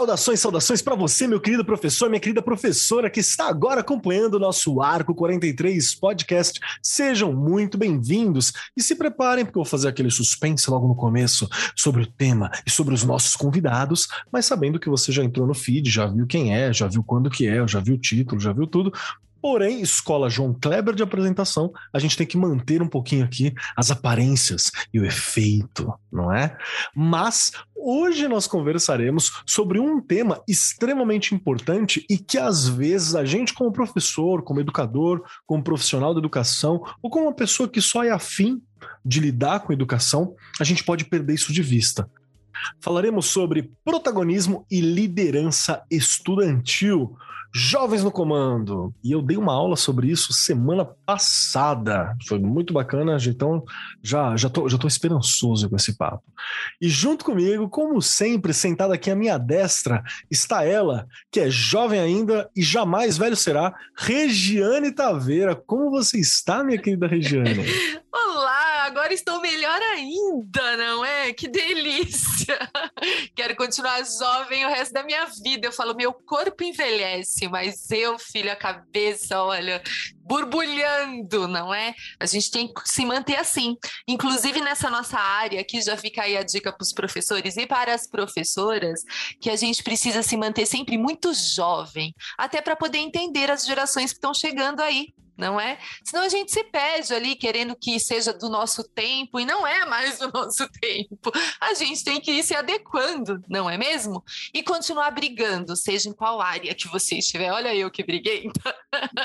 Saudações, saudações para você, meu querido professor, minha querida professora que está agora acompanhando o nosso Arco 43 podcast. Sejam muito bem-vindos e se preparem porque eu vou fazer aquele suspense logo no começo sobre o tema e sobre os nossos convidados, mas sabendo que você já entrou no feed, já viu quem é, já viu quando que é, já viu o título, já viu tudo. Porém, escola João Kleber de apresentação, a gente tem que manter um pouquinho aqui as aparências e o efeito, não é? Mas hoje nós conversaremos sobre um tema extremamente importante e que às vezes a gente, como professor, como educador, como profissional da educação, ou como uma pessoa que só é afim de lidar com educação, a gente pode perder isso de vista. Falaremos sobre protagonismo e liderança estudantil Jovens no Comando. E eu dei uma aula sobre isso semana passada. Foi muito bacana, então já, já, tô, já tô esperançoso com esse papo. E junto comigo, como sempre, sentada aqui à minha destra, está ela, que é jovem ainda e jamais velho será, Regiane Taveira. Como você está, minha querida Regiane? Olá, agora estou melhor ainda, não é? Que delícia! Quero continuar jovem o resto da minha vida. Eu falo, meu corpo envelhece, mas eu, filho, a cabeça, olha, borbulhando, não é? A gente tem que se manter assim. Inclusive nessa nossa área, aqui já fica aí a dica para os professores e para as professoras, que a gente precisa se manter sempre muito jovem, até para poder entender as gerações que estão chegando aí não é? Senão a gente se perde ali querendo que seja do nosso tempo e não é mais do nosso tempo. A gente tem que ir se adequando, não é mesmo? E continuar brigando, seja em qual área que você estiver. Olha eu que briguei,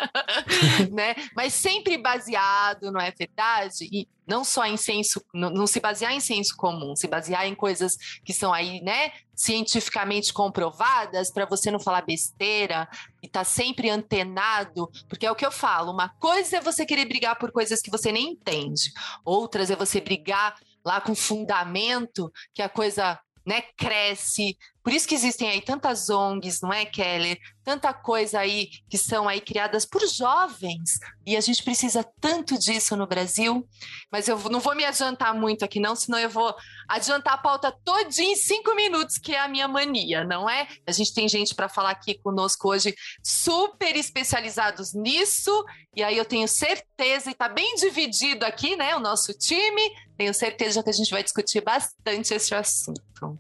né? Mas sempre baseado, não é verdade? E não só em senso, não, se basear em senso comum, se basear em coisas que são aí, né, cientificamente comprovadas, para você não falar besteira tá sempre antenado, porque é o que eu falo, uma coisa é você querer brigar por coisas que você nem entende, outras é você brigar lá com fundamento, que a coisa né, cresce. Por isso que existem aí tantas ONGs, não é, Keller? Tanta coisa aí que são aí criadas por jovens. E a gente precisa tanto disso no Brasil. Mas eu não vou me adiantar muito aqui, não, senão eu vou adiantar a pauta todinha em cinco minutos, que é a minha mania, não é? A gente tem gente para falar aqui conosco hoje super especializados nisso. E aí eu tenho certeza, e está bem dividido aqui, né? O nosso time tenho certeza que a gente vai discutir bastante esse assunto.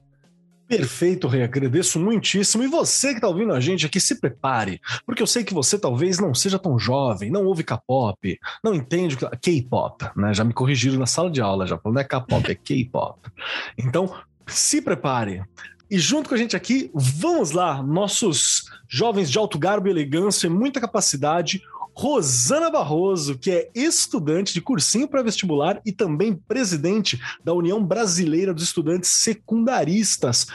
Perfeito, Rei. Agradeço muitíssimo. E você que está ouvindo a gente aqui, se prepare, porque eu sei que você talvez não seja tão jovem, não ouve K-pop, não entende que K-pop, né? Já me corrigiram na sala de aula, já não é K-pop, é K-pop. Então, se prepare. E junto com a gente aqui, vamos lá, nossos jovens de alto garbo e elegância e muita capacidade, Rosana Barroso, que é estudante de cursinho pré-vestibular e também presidente da União Brasileira dos Estudantes Secundaristas,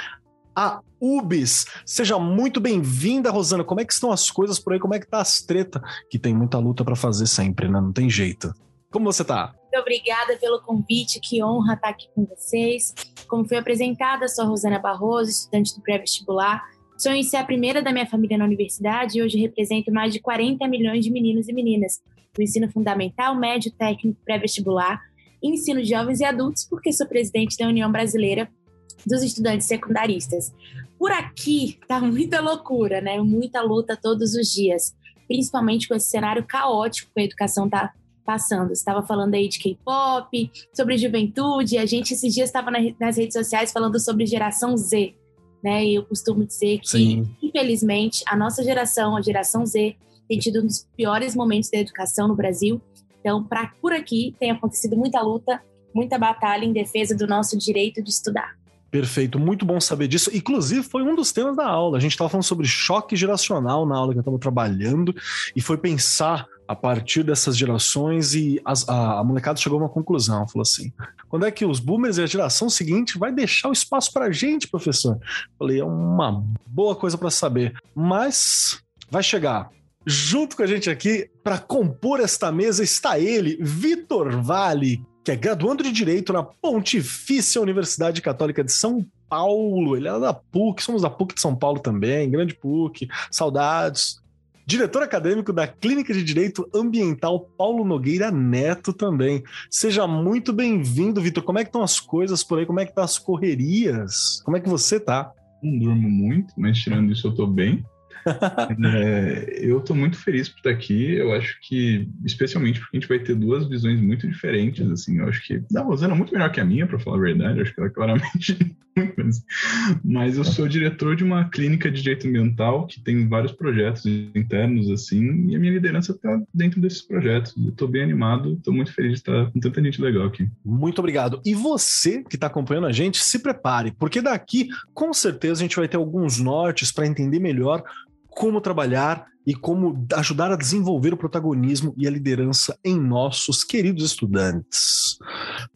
a UBS. Seja muito bem-vinda, Rosana. Como é que estão as coisas por aí? Como é que tá as treta? Que tem muita luta para fazer sempre, né? Não tem jeito. Como você tá? Muito obrigada pelo convite, que honra estar aqui com vocês. Como foi apresentada, sou a Rosana Barroso, estudante do pré-vestibular Sonho ser a primeira da minha família na universidade e hoje represento mais de 40 milhões de meninos e meninas do ensino fundamental, médio, técnico, pré-vestibular, ensino de jovens e adultos, porque sou presidente da União Brasileira dos Estudantes Secundaristas. Por aqui tá muita loucura, né? Muita luta todos os dias, principalmente com esse cenário caótico que a educação tá passando. Estava falando aí de K-pop, sobre juventude, a gente esses dias estava nas redes sociais falando sobre geração Z né? E eu costumo dizer que, Sim. infelizmente, a nossa geração, a geração Z, tem tido um dos piores momentos da educação no Brasil. Então, pra, por aqui, tem acontecido muita luta, muita batalha em defesa do nosso direito de estudar. Perfeito, muito bom saber disso. Inclusive, foi um dos temas da aula. A gente estava falando sobre choque geracional na aula que eu estava trabalhando e foi pensar a partir dessas gerações e as, a, a, molecada chegou a uma conclusão, falou assim, quando é que os boomers e a geração seguinte vai deixar o espaço para a gente, professor? Falei, é uma boa coisa para saber, mas vai chegar. Junto com a gente aqui, para compor esta mesa, está ele, Vitor Vale, que é graduando de Direito na Pontifícia Universidade Católica de São Paulo, ele era da PUC, somos da PUC de São Paulo também, grande PUC, saudades. Diretor acadêmico da Clínica de Direito Ambiental Paulo Nogueira Neto também. Seja muito bem-vindo, Vitor. Como é que estão as coisas por aí? Como é que estão as correrias? Como é que você tá? Não durmo muito, mas tirando isso eu tô bem. É, eu estou muito feliz por estar aqui. Eu acho que, especialmente porque a gente vai ter duas visões muito diferentes. Assim, eu acho que da Rosana é muito melhor que a minha, para falar a verdade. Eu acho que ela claramente. Mas eu sou diretor de uma clínica de direito ambiental que tem vários projetos internos, assim, e a minha liderança está dentro desses projetos. Eu estou bem animado, estou muito feliz de estar com tanta gente legal aqui. Muito obrigado. E você que está acompanhando a gente, se prepare, porque daqui, com certeza, a gente vai ter alguns nortes para entender melhor como trabalhar e como ajudar a desenvolver o protagonismo e a liderança em nossos queridos estudantes.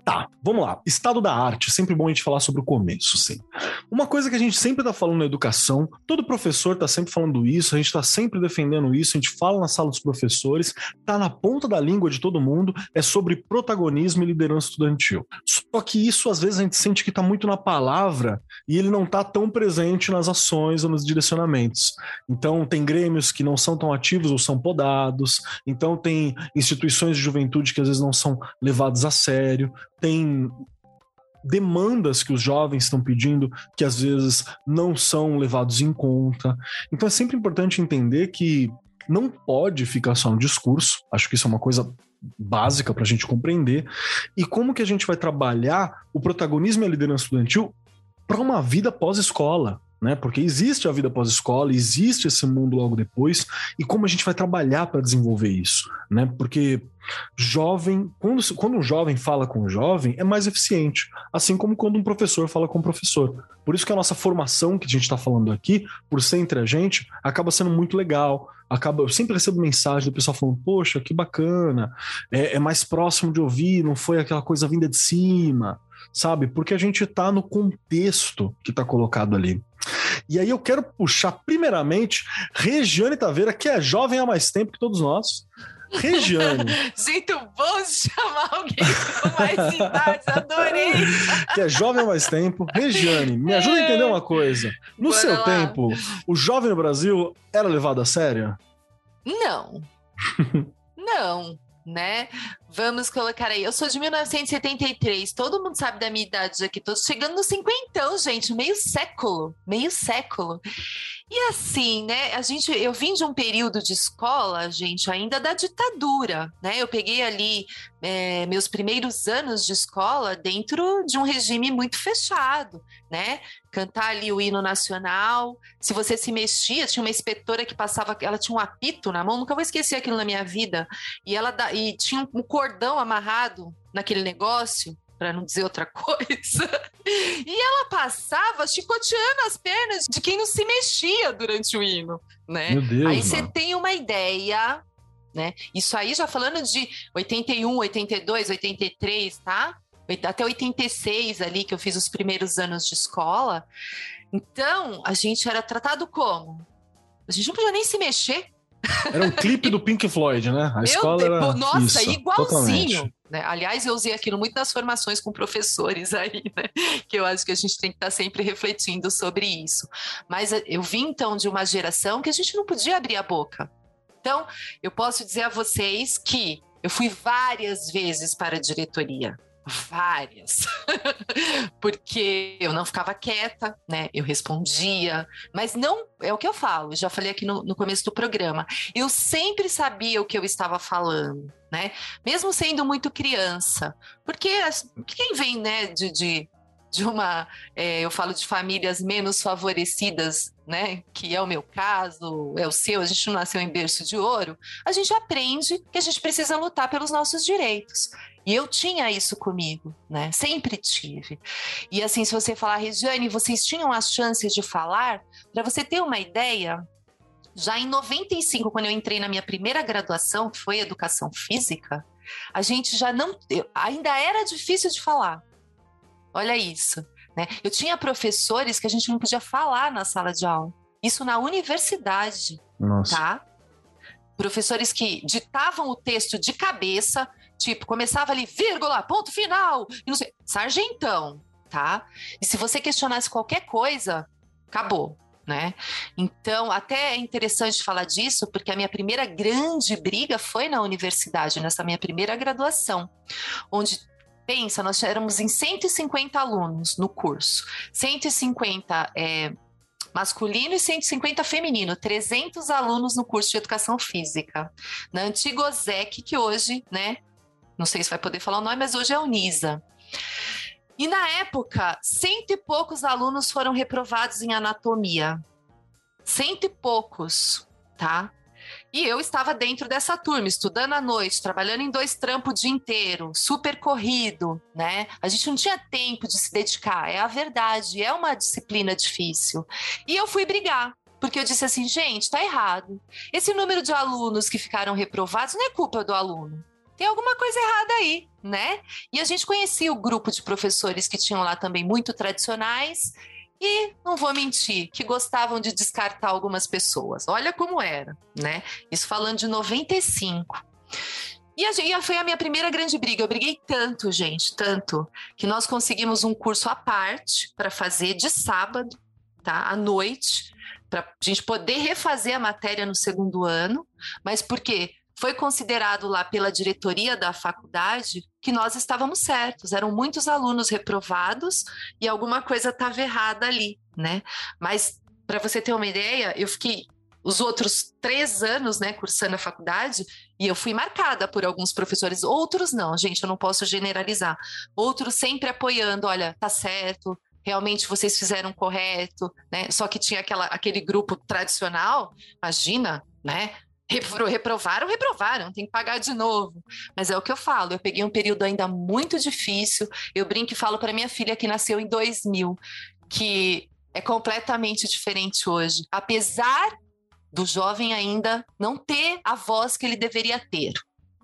Tá, vamos lá. Estado da arte, sempre bom a gente falar sobre o começo, sim. Uma coisa que a gente sempre está falando na educação, todo professor está sempre falando isso, a gente está sempre defendendo isso, a gente fala na sala dos professores, tá na ponta da língua de todo mundo, é sobre protagonismo e liderança estudantil. Só que isso às vezes a gente sente que está muito na palavra e ele não está tão presente nas ações ou nos direcionamentos. Então tem grêmios que não são tão ativos ou são podados. Então, tem instituições de juventude que às vezes não são levadas a sério, tem demandas que os jovens estão pedindo que às vezes não são levados em conta. Então, é sempre importante entender que não pode ficar só no discurso, acho que isso é uma coisa básica para a gente compreender, e como que a gente vai trabalhar o protagonismo e a liderança estudantil para uma vida pós-escola né? Porque existe a vida pós-escola, existe esse mundo logo depois, e como a gente vai trabalhar para desenvolver isso, né? Porque jovem, quando, quando um jovem fala com um jovem, é mais eficiente, assim como quando um professor fala com um professor. Por isso que a nossa formação que a gente está falando aqui, por ser entre a gente, acaba sendo muito legal. Acaba, eu sempre recebo mensagem do pessoal falando, poxa, que bacana, é, é mais próximo de ouvir, não foi aquela coisa vinda de cima, sabe? Porque a gente está no contexto que está colocado ali. E aí eu quero puxar, primeiramente, Regiane Taveira, que é jovem há mais tempo que todos nós. Regiane. Sinto bom chamar alguém com mais idade, adorei. que é jovem há mais tempo. Regiane, me ajuda a entender uma coisa. No Bora seu lá. tempo, o jovem no Brasil era levado a sério? Não. Não né? Vamos colocar aí. Eu sou de 1973, todo mundo sabe da minha idade aqui, tô chegando no cinquentão, gente, meio século, meio século. E assim, né, a gente, eu vim de um período de escola, gente, ainda da ditadura, né? Eu peguei ali é, meus primeiros anos de escola dentro de um regime muito fechado, né? Cantar ali o hino nacional. Se você se mexia, tinha uma inspetora que passava, ela tinha um apito na mão, nunca vou esquecer aquilo na minha vida. E ela e tinha um cordão amarrado naquele negócio para não dizer outra coisa. E ela passava chicoteando as pernas de quem não se mexia durante o hino, né? Meu Deus, aí você tem uma ideia, né? Isso aí já falando de 81, 82, 83, tá? Até 86 ali que eu fiz os primeiros anos de escola. Então, a gente era tratado como? A gente não podia nem se mexer. Era um clipe do Pink Floyd, né? A escola era Nossa, isso, igualzinho. Totalmente. Né? Aliás, eu usei aquilo muito nas formações com professores aí, né? Que eu acho que a gente tem que estar sempre refletindo sobre isso. Mas eh, eu vim então de uma geração que a gente não podia abrir a boca. Então, eu posso dizer a vocês que eu fui várias vezes para a diretoria várias, porque eu não ficava quieta, né? Eu respondia, mas não é o que eu falo. Já falei aqui no, no começo do programa. Eu sempre sabia o que eu estava falando, né? Mesmo sendo muito criança, porque quem vem, né, de, de de uma, é, eu falo de famílias menos favorecidas, né? Que é o meu caso, é o seu, a gente não nasceu em berço de ouro, a gente aprende que a gente precisa lutar pelos nossos direitos. E eu tinha isso comigo, né? Sempre tive. E assim, se você falar, Regiane, vocês tinham as chances de falar, para você ter uma ideia, já em 95, quando eu entrei na minha primeira graduação, que foi educação física, a gente já não. Ainda era difícil de falar. Olha isso. Né? Eu tinha professores que a gente não podia falar na sala de aula. Isso na universidade. Nossa. Tá? Professores que ditavam o texto de cabeça, Tipo, começava ali, vírgula, ponto final, e não sei. Sargentão, tá? E se você questionasse qualquer coisa, acabou. Né? Então, até é interessante falar disso, porque a minha primeira grande briga foi na universidade, nessa minha primeira graduação, onde pensa, nós éramos em 150 alunos no curso, 150 é, masculino e 150 feminino, 300 alunos no curso de educação física. Na antiga OSEC, que hoje, né, não sei se vai poder falar o nome, mas hoje é a Unisa. E na época, cento e poucos alunos foram reprovados em anatomia. Cento e poucos, tá? E eu estava dentro dessa turma, estudando à noite, trabalhando em dois trampos o dia inteiro, super corrido, né? A gente não tinha tempo de se dedicar, é a verdade, é uma disciplina difícil. E eu fui brigar, porque eu disse assim, gente, tá errado. Esse número de alunos que ficaram reprovados não é culpa do aluno. Tem alguma coisa errada aí, né? E a gente conhecia o grupo de professores que tinham lá também muito tradicionais e não vou mentir, que gostavam de descartar algumas pessoas. Olha como era, né? Isso falando de 95. E, a, e foi a minha primeira grande briga. Eu briguei tanto, gente, tanto, que nós conseguimos um curso à parte para fazer de sábado, tá? À noite, para a gente poder refazer a matéria no segundo ano. Mas por quê? Foi considerado lá pela diretoria da faculdade que nós estávamos certos, eram muitos alunos reprovados e alguma coisa estava errada ali, né? Mas para você ter uma ideia, eu fiquei os outros três anos, né, cursando a faculdade, e eu fui marcada por alguns professores, outros não, gente, eu não posso generalizar. Outros sempre apoiando, olha, tá certo, realmente vocês fizeram correto, né? Só que tinha aquela, aquele grupo tradicional, imagina, né? Reprovaram, reprovaram, tem que pagar de novo. Mas é o que eu falo, eu peguei um período ainda muito difícil. Eu brinco e falo para minha filha que nasceu em 2000, que é completamente diferente hoje. Apesar do jovem ainda não ter a voz que ele deveria ter,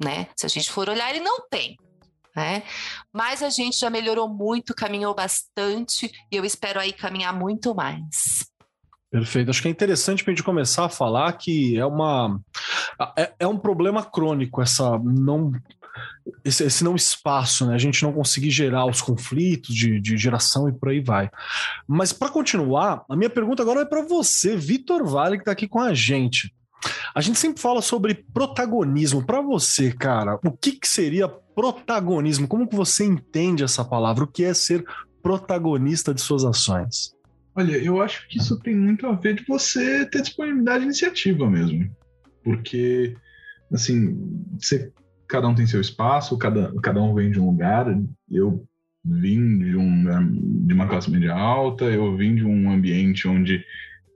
né? Se a gente for olhar, ele não tem. Né? Mas a gente já melhorou muito, caminhou bastante e eu espero aí caminhar muito mais. Perfeito. Acho que é interessante para a gente começar a falar que é uma é, é um problema crônico essa não esse, esse, não espaço, né? A gente não conseguir gerar os conflitos de, de geração e por aí vai. Mas para continuar, a minha pergunta agora é para você, Vitor Vale, que está aqui com a gente. A gente sempre fala sobre protagonismo. Para você, cara, o que, que seria protagonismo? Como que você entende essa palavra? O que é ser protagonista de suas ações? Olha, eu acho que isso tem muito a ver de você ter disponibilidade de iniciativa mesmo. Porque, assim, você, cada um tem seu espaço, cada, cada um vem de um lugar. Eu vim de, um, de uma classe média alta, eu vim de um ambiente onde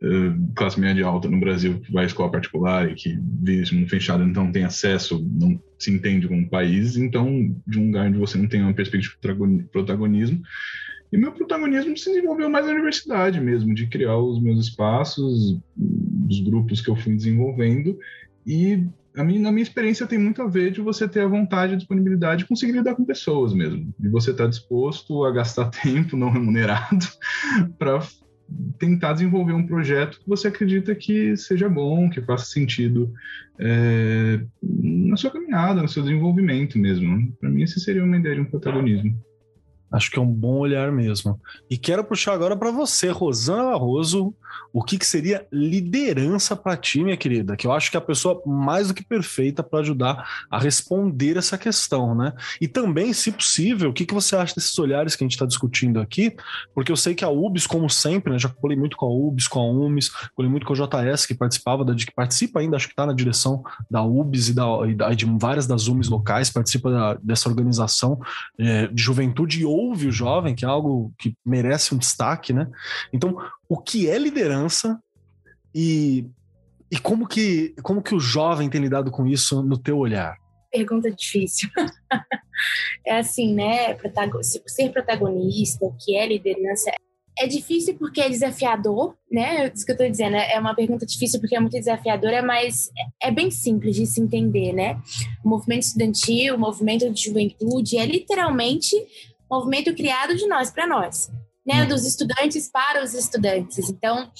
uh, classe média alta no Brasil vai à escola particular e que vive um fechado, então tem acesso, não se entende como país, então de um lugar onde você não tem uma perspectiva de protagonismo, e meu protagonismo se desenvolveu mais na universidade mesmo, de criar os meus espaços, os grupos que eu fui desenvolvendo. E a minha, na minha experiência tem muito a ver de você ter a vontade, a disponibilidade de conseguir lidar com pessoas mesmo. De você estar tá disposto a gastar tempo não remunerado para tentar desenvolver um projeto que você acredita que seja bom, que faça sentido é, na sua caminhada, no seu desenvolvimento mesmo. Para mim, esse seria uma ideia de um protagonismo. Acho que é um bom olhar mesmo. E quero puxar agora para você, Rosana Barroso, o que, que seria liderança para ti, minha querida? Que eu acho que é a pessoa mais do que perfeita para ajudar a responder essa questão, né? E também, se possível, o que, que você acha desses olhares que a gente está discutindo aqui? Porque eu sei que a UBS, como sempre, né, já colei muito com a UBS, com a UMES, colei muito com o JS, que participava, da, que participa ainda, acho que está na direção da UBS e, da, e, de várias das UMES locais, participa da, dessa organização é, de juventude e ouve o jovem, que é algo que merece um destaque, né? Então, o que é liderança e, e como, que, como que o jovem tem lidado com isso no teu olhar? Pergunta difícil. é assim, né? Ser protagonista, o que é liderança, é difícil porque é desafiador, né? Isso que eu tô dizendo, é uma pergunta difícil porque é muito desafiadora, mas é bem simples de se entender, né? O movimento estudantil, o movimento de juventude é literalmente movimento criado de nós para nós né, uhum. dos estudantes para os estudantes. Então,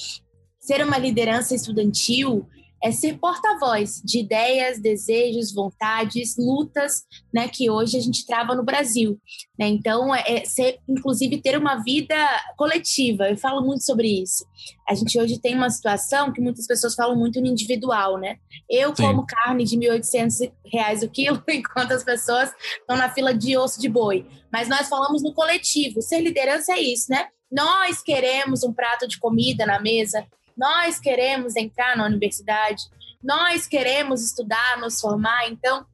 ser uma liderança estudantil é ser porta-voz de ideias, desejos, vontades, lutas, né, que hoje a gente trava no Brasil. Né? Então, é, é ser, inclusive, ter uma vida coletiva. Eu falo muito sobre isso. A gente hoje tem uma situação que muitas pessoas falam muito no individual, né? Eu Sim. como carne de R$ 1.800 o quilo, enquanto as pessoas estão na fila de osso de boi. Mas nós falamos no coletivo. Ser liderança é isso, né? Nós queremos um prato de comida na mesa, nós queremos entrar na universidade, nós queremos estudar, nos formar, então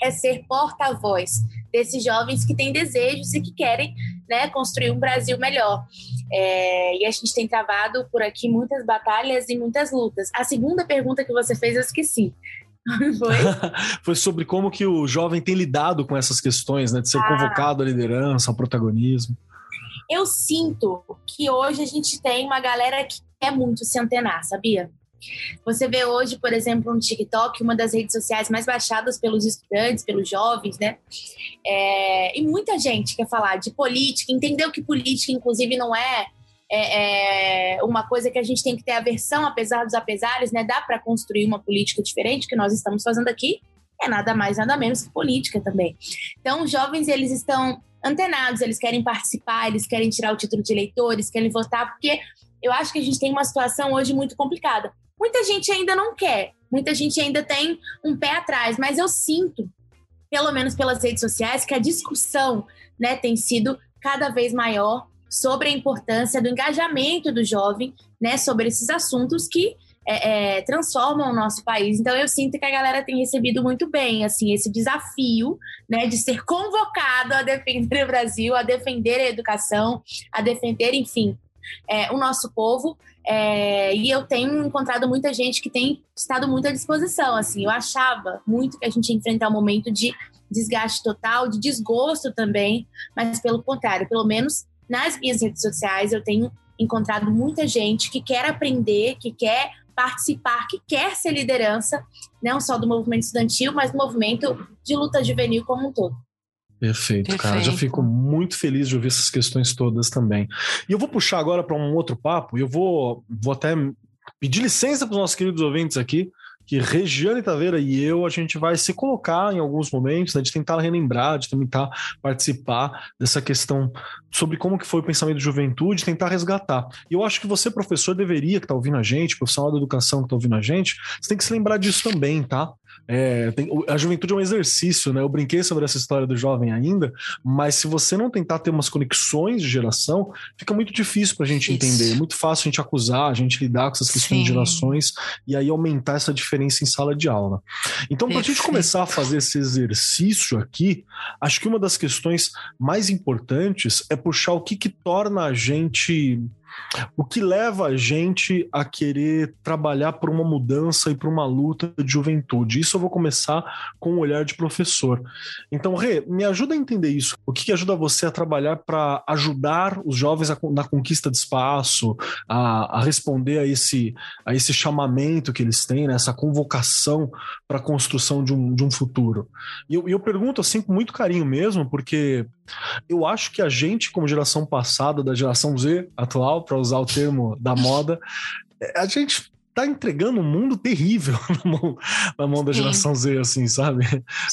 é ser porta-voz desses jovens que têm desejos e que querem né, construir um Brasil melhor. É, e a gente tem travado por aqui muitas batalhas e muitas lutas. A segunda pergunta que você fez eu esqueci. Foi? Foi sobre como que o jovem tem lidado com essas questões, né? De ser ah. convocado à liderança, ao protagonismo. Eu sinto que hoje a gente tem uma galera que quer muito se antenar, sabia? Você vê hoje, por exemplo, no TikTok, uma das redes sociais mais baixadas pelos estudantes, pelos jovens, né? É, e muita gente quer falar de política, entendeu que política, inclusive, não é, é, é uma coisa que a gente tem que ter aversão, apesar dos apesares, né? Dá para construir uma política diferente que nós estamos fazendo aqui. É nada mais, nada menos que política também. Então, os jovens, eles estão antenados, eles querem participar, eles querem tirar o título de eleitor, eles querem votar, porque eu acho que a gente tem uma situação hoje muito complicada. Muita gente ainda não quer, muita gente ainda tem um pé atrás, mas eu sinto, pelo menos pelas redes sociais, que a discussão né, tem sido cada vez maior sobre a importância do engajamento do jovem né, sobre esses assuntos que é, é, transformam o nosso país. Então eu sinto que a galera tem recebido muito bem assim esse desafio né, de ser convocado a defender o Brasil, a defender a educação, a defender, enfim, é, o nosso povo. É, e eu tenho encontrado muita gente que tem estado muito à disposição. Assim, eu achava muito que a gente ia enfrentar um momento de desgaste total, de desgosto também, mas pelo contrário, pelo menos nas minhas redes sociais eu tenho encontrado muita gente que quer aprender, que quer participar, que quer ser liderança, não só do movimento estudantil, mas do movimento de luta juvenil como um todo. Perfeito, Perfeito, cara. Já fico muito feliz de ouvir essas questões todas também. E eu vou puxar agora para um outro papo, e eu vou, vou até pedir licença para os nossos queridos ouvintes aqui, que Regiane Taveira e eu, a gente vai se colocar em alguns momentos, né, de tentar relembrar, de tentar participar dessa questão sobre como que foi o pensamento de juventude, tentar resgatar. E eu acho que você, professor, deveria, que está ouvindo a gente, profissional da educação que está ouvindo a gente, você tem que se lembrar disso também, tá? É, tem, a juventude é um exercício, né? Eu brinquei sobre essa história do jovem ainda, mas se você não tentar ter umas conexões de geração, fica muito difícil para a gente Isso. entender. É muito fácil a gente acusar, a gente lidar com essas questões Sim. de gerações e aí aumentar essa diferença em sala de aula. Então, para a gente começar a fazer esse exercício aqui, acho que uma das questões mais importantes é puxar o que, que torna a gente o que leva a gente a querer trabalhar por uma mudança e por uma luta de juventude? Isso eu vou começar com o olhar de professor. Então, Rê, me ajuda a entender isso. O que, que ajuda você a trabalhar para ajudar os jovens a, na conquista de espaço, a, a, responder a esse, a esse chamamento que eles têm, né? essa convocação para a construção de um, de um futuro? E eu, eu pergunto assim com muito carinho mesmo, porque eu acho que a gente, como geração passada, da geração Z atual, para usar o termo da moda, a gente tá entregando um mundo terrível na mão, na mão da geração Z, assim, sabe?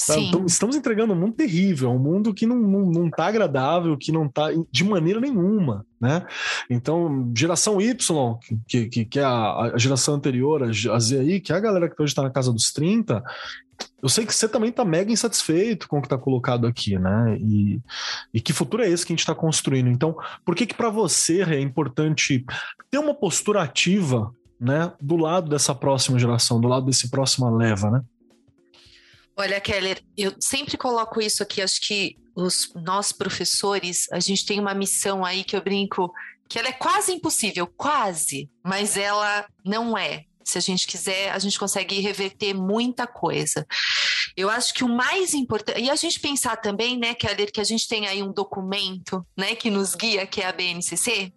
Tá, então, estamos entregando um mundo terrível, um mundo que não, não, não tá agradável, que não tá de maneira nenhuma, né? Então, geração Y, que, que, que é a, a geração anterior, a Z aí, que é a galera que hoje está na casa dos 30, eu sei que você também está mega insatisfeito com o que está colocado aqui, né? E, e que futuro é esse que a gente está construindo? Então, por que que para você é importante ter uma postura ativa né, do lado dessa próxima geração, do lado desse próxima leva, né? Olha, Keller, eu sempre coloco isso aqui, acho que os, nós professores, a gente tem uma missão aí que eu brinco, que ela é quase impossível, quase, mas ela não é. Se a gente quiser, a gente consegue reverter muita coisa. Eu acho que o mais importante, e a gente pensar também, né, Keller, que a gente tem aí um documento, né, que nos guia, que é a BNCC.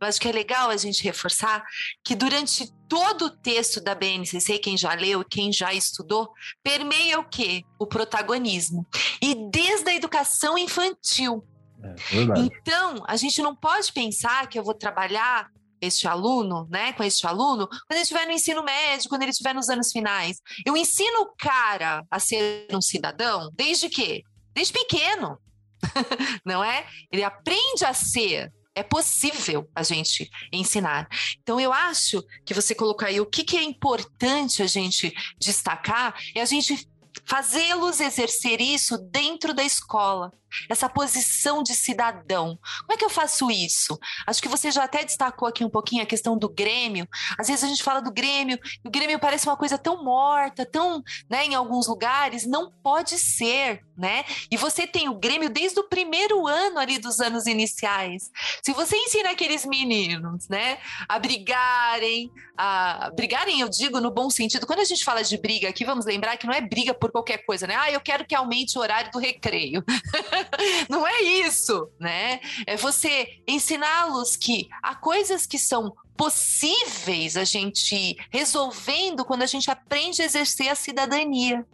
Eu acho que é legal a gente reforçar que durante todo o texto da BNCC, quem já leu, quem já estudou, permeia o quê? O protagonismo. E desde a educação infantil. É, então, a gente não pode pensar que eu vou trabalhar este aluno, né, com este aluno, quando ele estiver no ensino médio, quando ele estiver nos anos finais. Eu ensino o cara a ser um cidadão desde que? Desde pequeno. Não é? Ele aprende a ser é possível a gente ensinar. Então, eu acho que você colocou aí o que, que é importante a gente destacar é a gente fazê-los exercer isso dentro da escola essa posição de cidadão. Como é que eu faço isso? Acho que você já até destacou aqui um pouquinho a questão do Grêmio. Às vezes a gente fala do Grêmio, e o Grêmio parece uma coisa tão morta, tão, né, em alguns lugares, não pode ser, né? E você tem o Grêmio desde o primeiro ano ali dos anos iniciais. Se você ensina aqueles meninos, né, a brigarem, a brigarem, eu digo no bom sentido. Quando a gente fala de briga aqui, vamos lembrar que não é briga por qualquer coisa, né? Ah, eu quero que aumente o horário do recreio. não é isso, né? É você ensiná-los que há coisas que são possíveis a gente resolvendo quando a gente aprende a exercer a cidadania.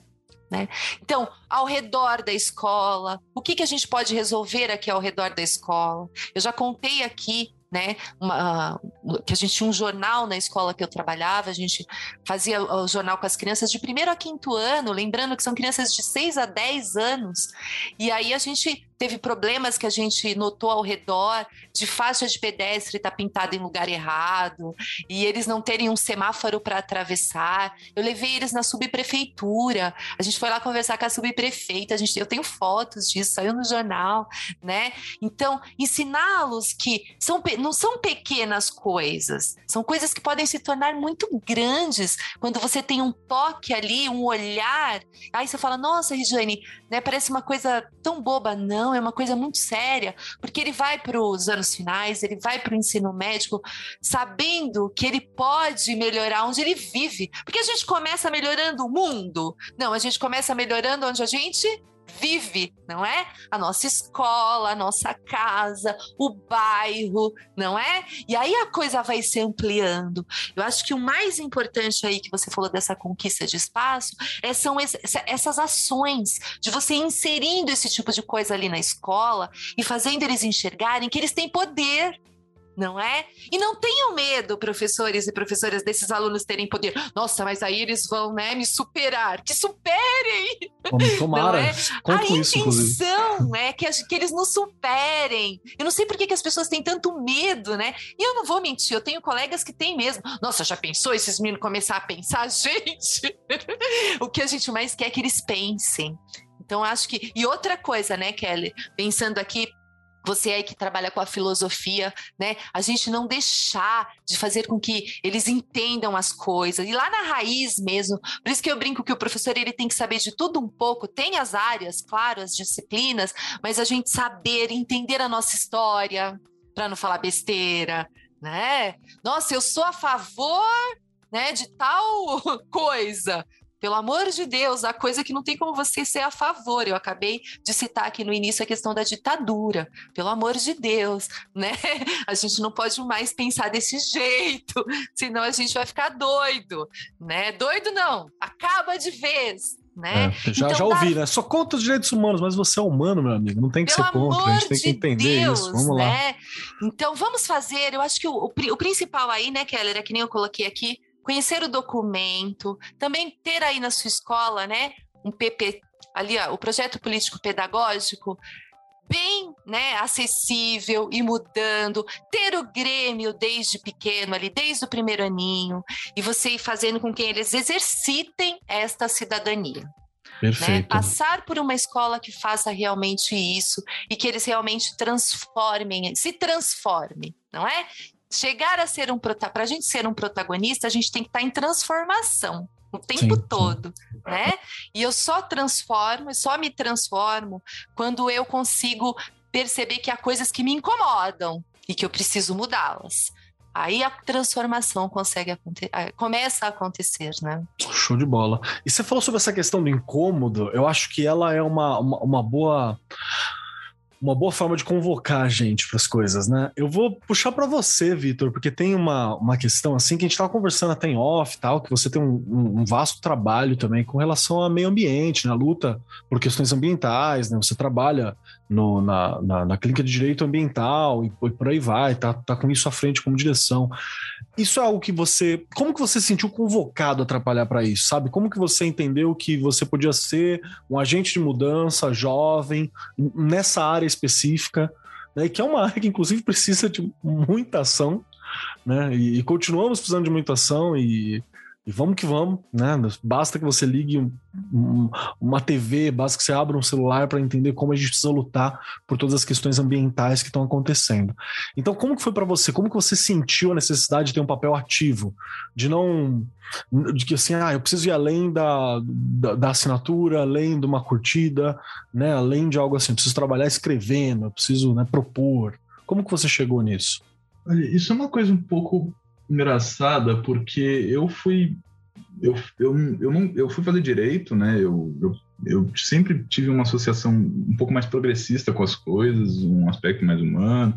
Né? Então, ao redor da escola, o que, que a gente pode resolver aqui ao redor da escola? Eu já contei aqui né? Uma, que a gente tinha um jornal na escola que eu trabalhava, a gente fazia o jornal com as crianças de primeiro a quinto ano, lembrando que são crianças de 6 a 10 anos, e aí a gente teve problemas que a gente notou ao redor de faixa de pedestre estar tá pintada em lugar errado e eles não terem um semáforo para atravessar. Eu levei eles na subprefeitura. A gente foi lá conversar com a subprefeita. A gente, eu tenho fotos disso, saiu no jornal, né? Então, ensiná-los que são, não são pequenas coisas, são coisas que podem se tornar muito grandes quando você tem um toque ali, um olhar. Aí você fala, nossa, Regiane, né, parece uma coisa tão boba. Não, não, é uma coisa muito séria, porque ele vai para os anos finais, ele vai para o ensino médico, sabendo que ele pode melhorar onde ele vive. Porque a gente começa melhorando o mundo? Não, a gente começa melhorando onde a gente vive, não é? A nossa escola, a nossa casa, o bairro, não é? E aí a coisa vai se ampliando. Eu acho que o mais importante aí que você falou dessa conquista de espaço é, são essas ações de você inserindo esse tipo de coisa ali na escola e fazendo eles enxergarem que eles têm poder não é? E não tenham medo, professores e professoras, desses alunos terem poder. Nossa, mas aí eles vão, né, me superar. Que superem! Tomara, é? A intenção isso, é que, que eles nos superem. Eu não sei por que, que as pessoas têm tanto medo, né? E eu não vou mentir, eu tenho colegas que têm mesmo. Nossa, já pensou esses meninos começar a pensar? Gente, o que a gente mais quer é que eles pensem. Então, acho que. E outra coisa, né, Kelly? Pensando aqui você aí que trabalha com a filosofia, né? A gente não deixar de fazer com que eles entendam as coisas. E lá na raiz mesmo, por isso que eu brinco que o professor ele tem que saber de tudo um pouco, tem as áreas, claro, as disciplinas, mas a gente saber entender a nossa história, para não falar besteira, né? Nossa, eu sou a favor né, de tal coisa. Pelo amor de Deus, a coisa que não tem como você ser a favor. Eu acabei de citar aqui no início a questão da ditadura. Pelo amor de Deus, né? A gente não pode mais pensar desse jeito, senão a gente vai ficar doido, né? Doido não, acaba de vez. Né? É, já, então, já ouvi, né? Só conta os direitos humanos, mas você é humano, meu amigo. Não tem que Pelo ser contra, a gente tem que entender Deus, isso. Vamos né? lá. Então vamos fazer. Eu acho que o, o, o principal aí, né, Keller, é que nem eu coloquei aqui, conhecer o documento, também ter aí na sua escola, né, um PP, ali, ó, o projeto político pedagógico, bem né, acessível e mudando, ter o Grêmio desde pequeno, ali, desde o primeiro aninho, e você ir fazendo com que eles exercitem esta cidadania. Né? Passar por uma escola que faça realmente isso e que eles realmente transformem, se transforme, não é? Chegar a ser um para a gente ser um protagonista, a gente tem que estar tá em transformação o tempo sim, todo, sim. né? E eu só transformo, só me transformo quando eu consigo perceber que há coisas que me incomodam e que eu preciso mudá-las. Aí a transformação consegue começa a acontecer, né? Show de bola. E você falou sobre essa questão do incômodo, eu acho que ela é uma, uma, uma boa uma boa forma de convocar a gente para as coisas, né? Eu vou puxar para você, Vitor, porque tem uma, uma questão assim que a gente estava conversando até em off tal, que você tem um, um, vasto trabalho também com relação ao meio ambiente, na né? luta por questões ambientais, né? Você trabalha no, na, na, na, clínica de direito ambiental e, por aí vai, tá, tá com isso à frente como direção. Isso é algo que você. Como que você se sentiu convocado a trabalhar para isso, sabe? Como que você entendeu que você podia ser um agente de mudança jovem nessa área específica, né? Que é uma área que, inclusive, precisa de muita ação, né? E, e continuamos precisando de muita ação e e vamos que vamos, né? Basta que você ligue um, um, uma TV, basta que você abra um celular para entender como a gente precisa lutar por todas as questões ambientais que estão acontecendo. Então, como que foi para você? Como que você sentiu a necessidade de ter um papel ativo, de não, de que assim, ah, eu preciso ir além da, da, da assinatura, além de uma curtida, né? Além de algo assim, eu preciso trabalhar escrevendo, eu preciso né, propor. Como que você chegou nisso? Isso é uma coisa um pouco engraçada porque eu fui eu, eu, eu, não, eu fui fazer direito, né? Eu, eu, eu sempre tive uma associação um pouco mais progressista com as coisas, um aspecto mais humano.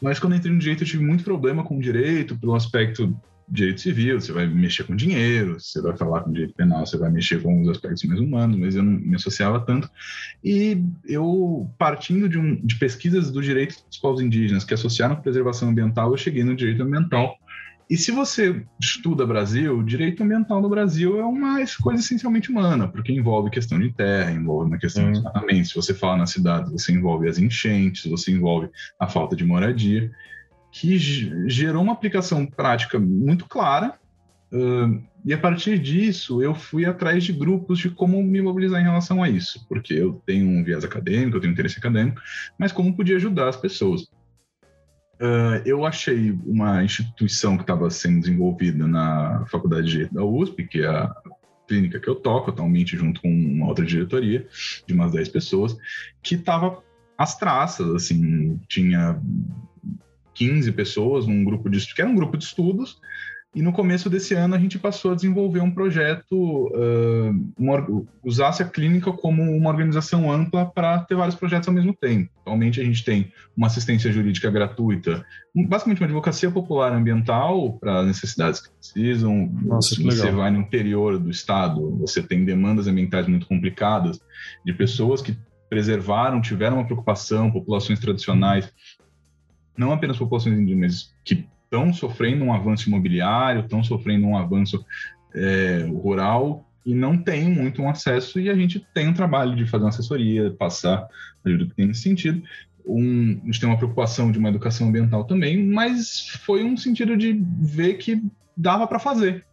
Mas quando entrei no direito, eu tive muito problema com o direito, pelo aspecto direito civil, você vai mexer com dinheiro, você vai falar com direito penal, você vai mexer com os aspectos mais humanos, mas eu não me associava tanto. E eu, partindo de, um, de pesquisas do direito dos povos indígenas que associaram preservação ambiental, eu cheguei no direito ambiental. E se você estuda Brasil, o direito ambiental no Brasil é uma coisa essencialmente humana, porque envolve questão de terra, envolve uma questão hum. de tratamento. Se você fala nas cidades, você envolve as enchentes, você envolve a falta de moradia que gerou uma aplicação prática muito clara. Uh, e a partir disso, eu fui atrás de grupos de como me mobilizar em relação a isso, porque eu tenho um viés acadêmico, eu tenho interesse acadêmico, mas como podia ajudar as pessoas. Uh, eu achei uma instituição que estava sendo desenvolvida na Faculdade de Direito da USP, que é a clínica que eu toco atualmente, junto com uma outra diretoria de umas 10 pessoas, que estava às traças, assim, tinha 15 pessoas, um grupo de que era um grupo de estudos, e no começo desse ano a gente passou a desenvolver um projeto, uh, uma, usasse a clínica como uma organização ampla para ter vários projetos ao mesmo tempo. Atualmente a gente tem uma assistência jurídica gratuita, basicamente uma advocacia popular ambiental para necessidades que precisam. Nossa, que você vai no interior do estado, você tem demandas ambientais muito complicadas de pessoas que preservaram, tiveram uma preocupação, populações tradicionais não apenas populações indígenas que estão sofrendo um avanço imobiliário, estão sofrendo um avanço é, rural e não tem muito um acesso, e a gente tem um trabalho de fazer uma assessoria, passar ajuda que tem nesse sentido. Um, a gente tem uma preocupação de uma educação ambiental também, mas foi um sentido de ver que dava para fazer.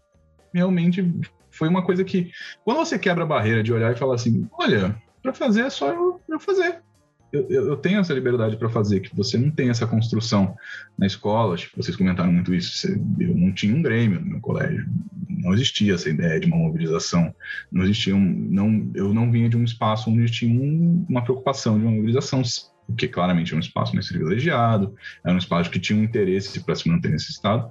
Realmente foi uma coisa que, quando você quebra a barreira de olhar e falar assim: olha, para fazer é só eu, eu fazer eu, eu, tenho essa liberdade para fazer, que você não tem essa construção na escola, acho que vocês comentaram muito isso, eu não tinha um grêmio no meu colégio, não existia essa ideia de uma mobilização, não existia um, não, eu não vinha de um espaço onde tinha um, uma preocupação de uma mobilização, porque claramente era um espaço mais privilegiado, era um espaço que tinha um interesse para se manter nesse estado,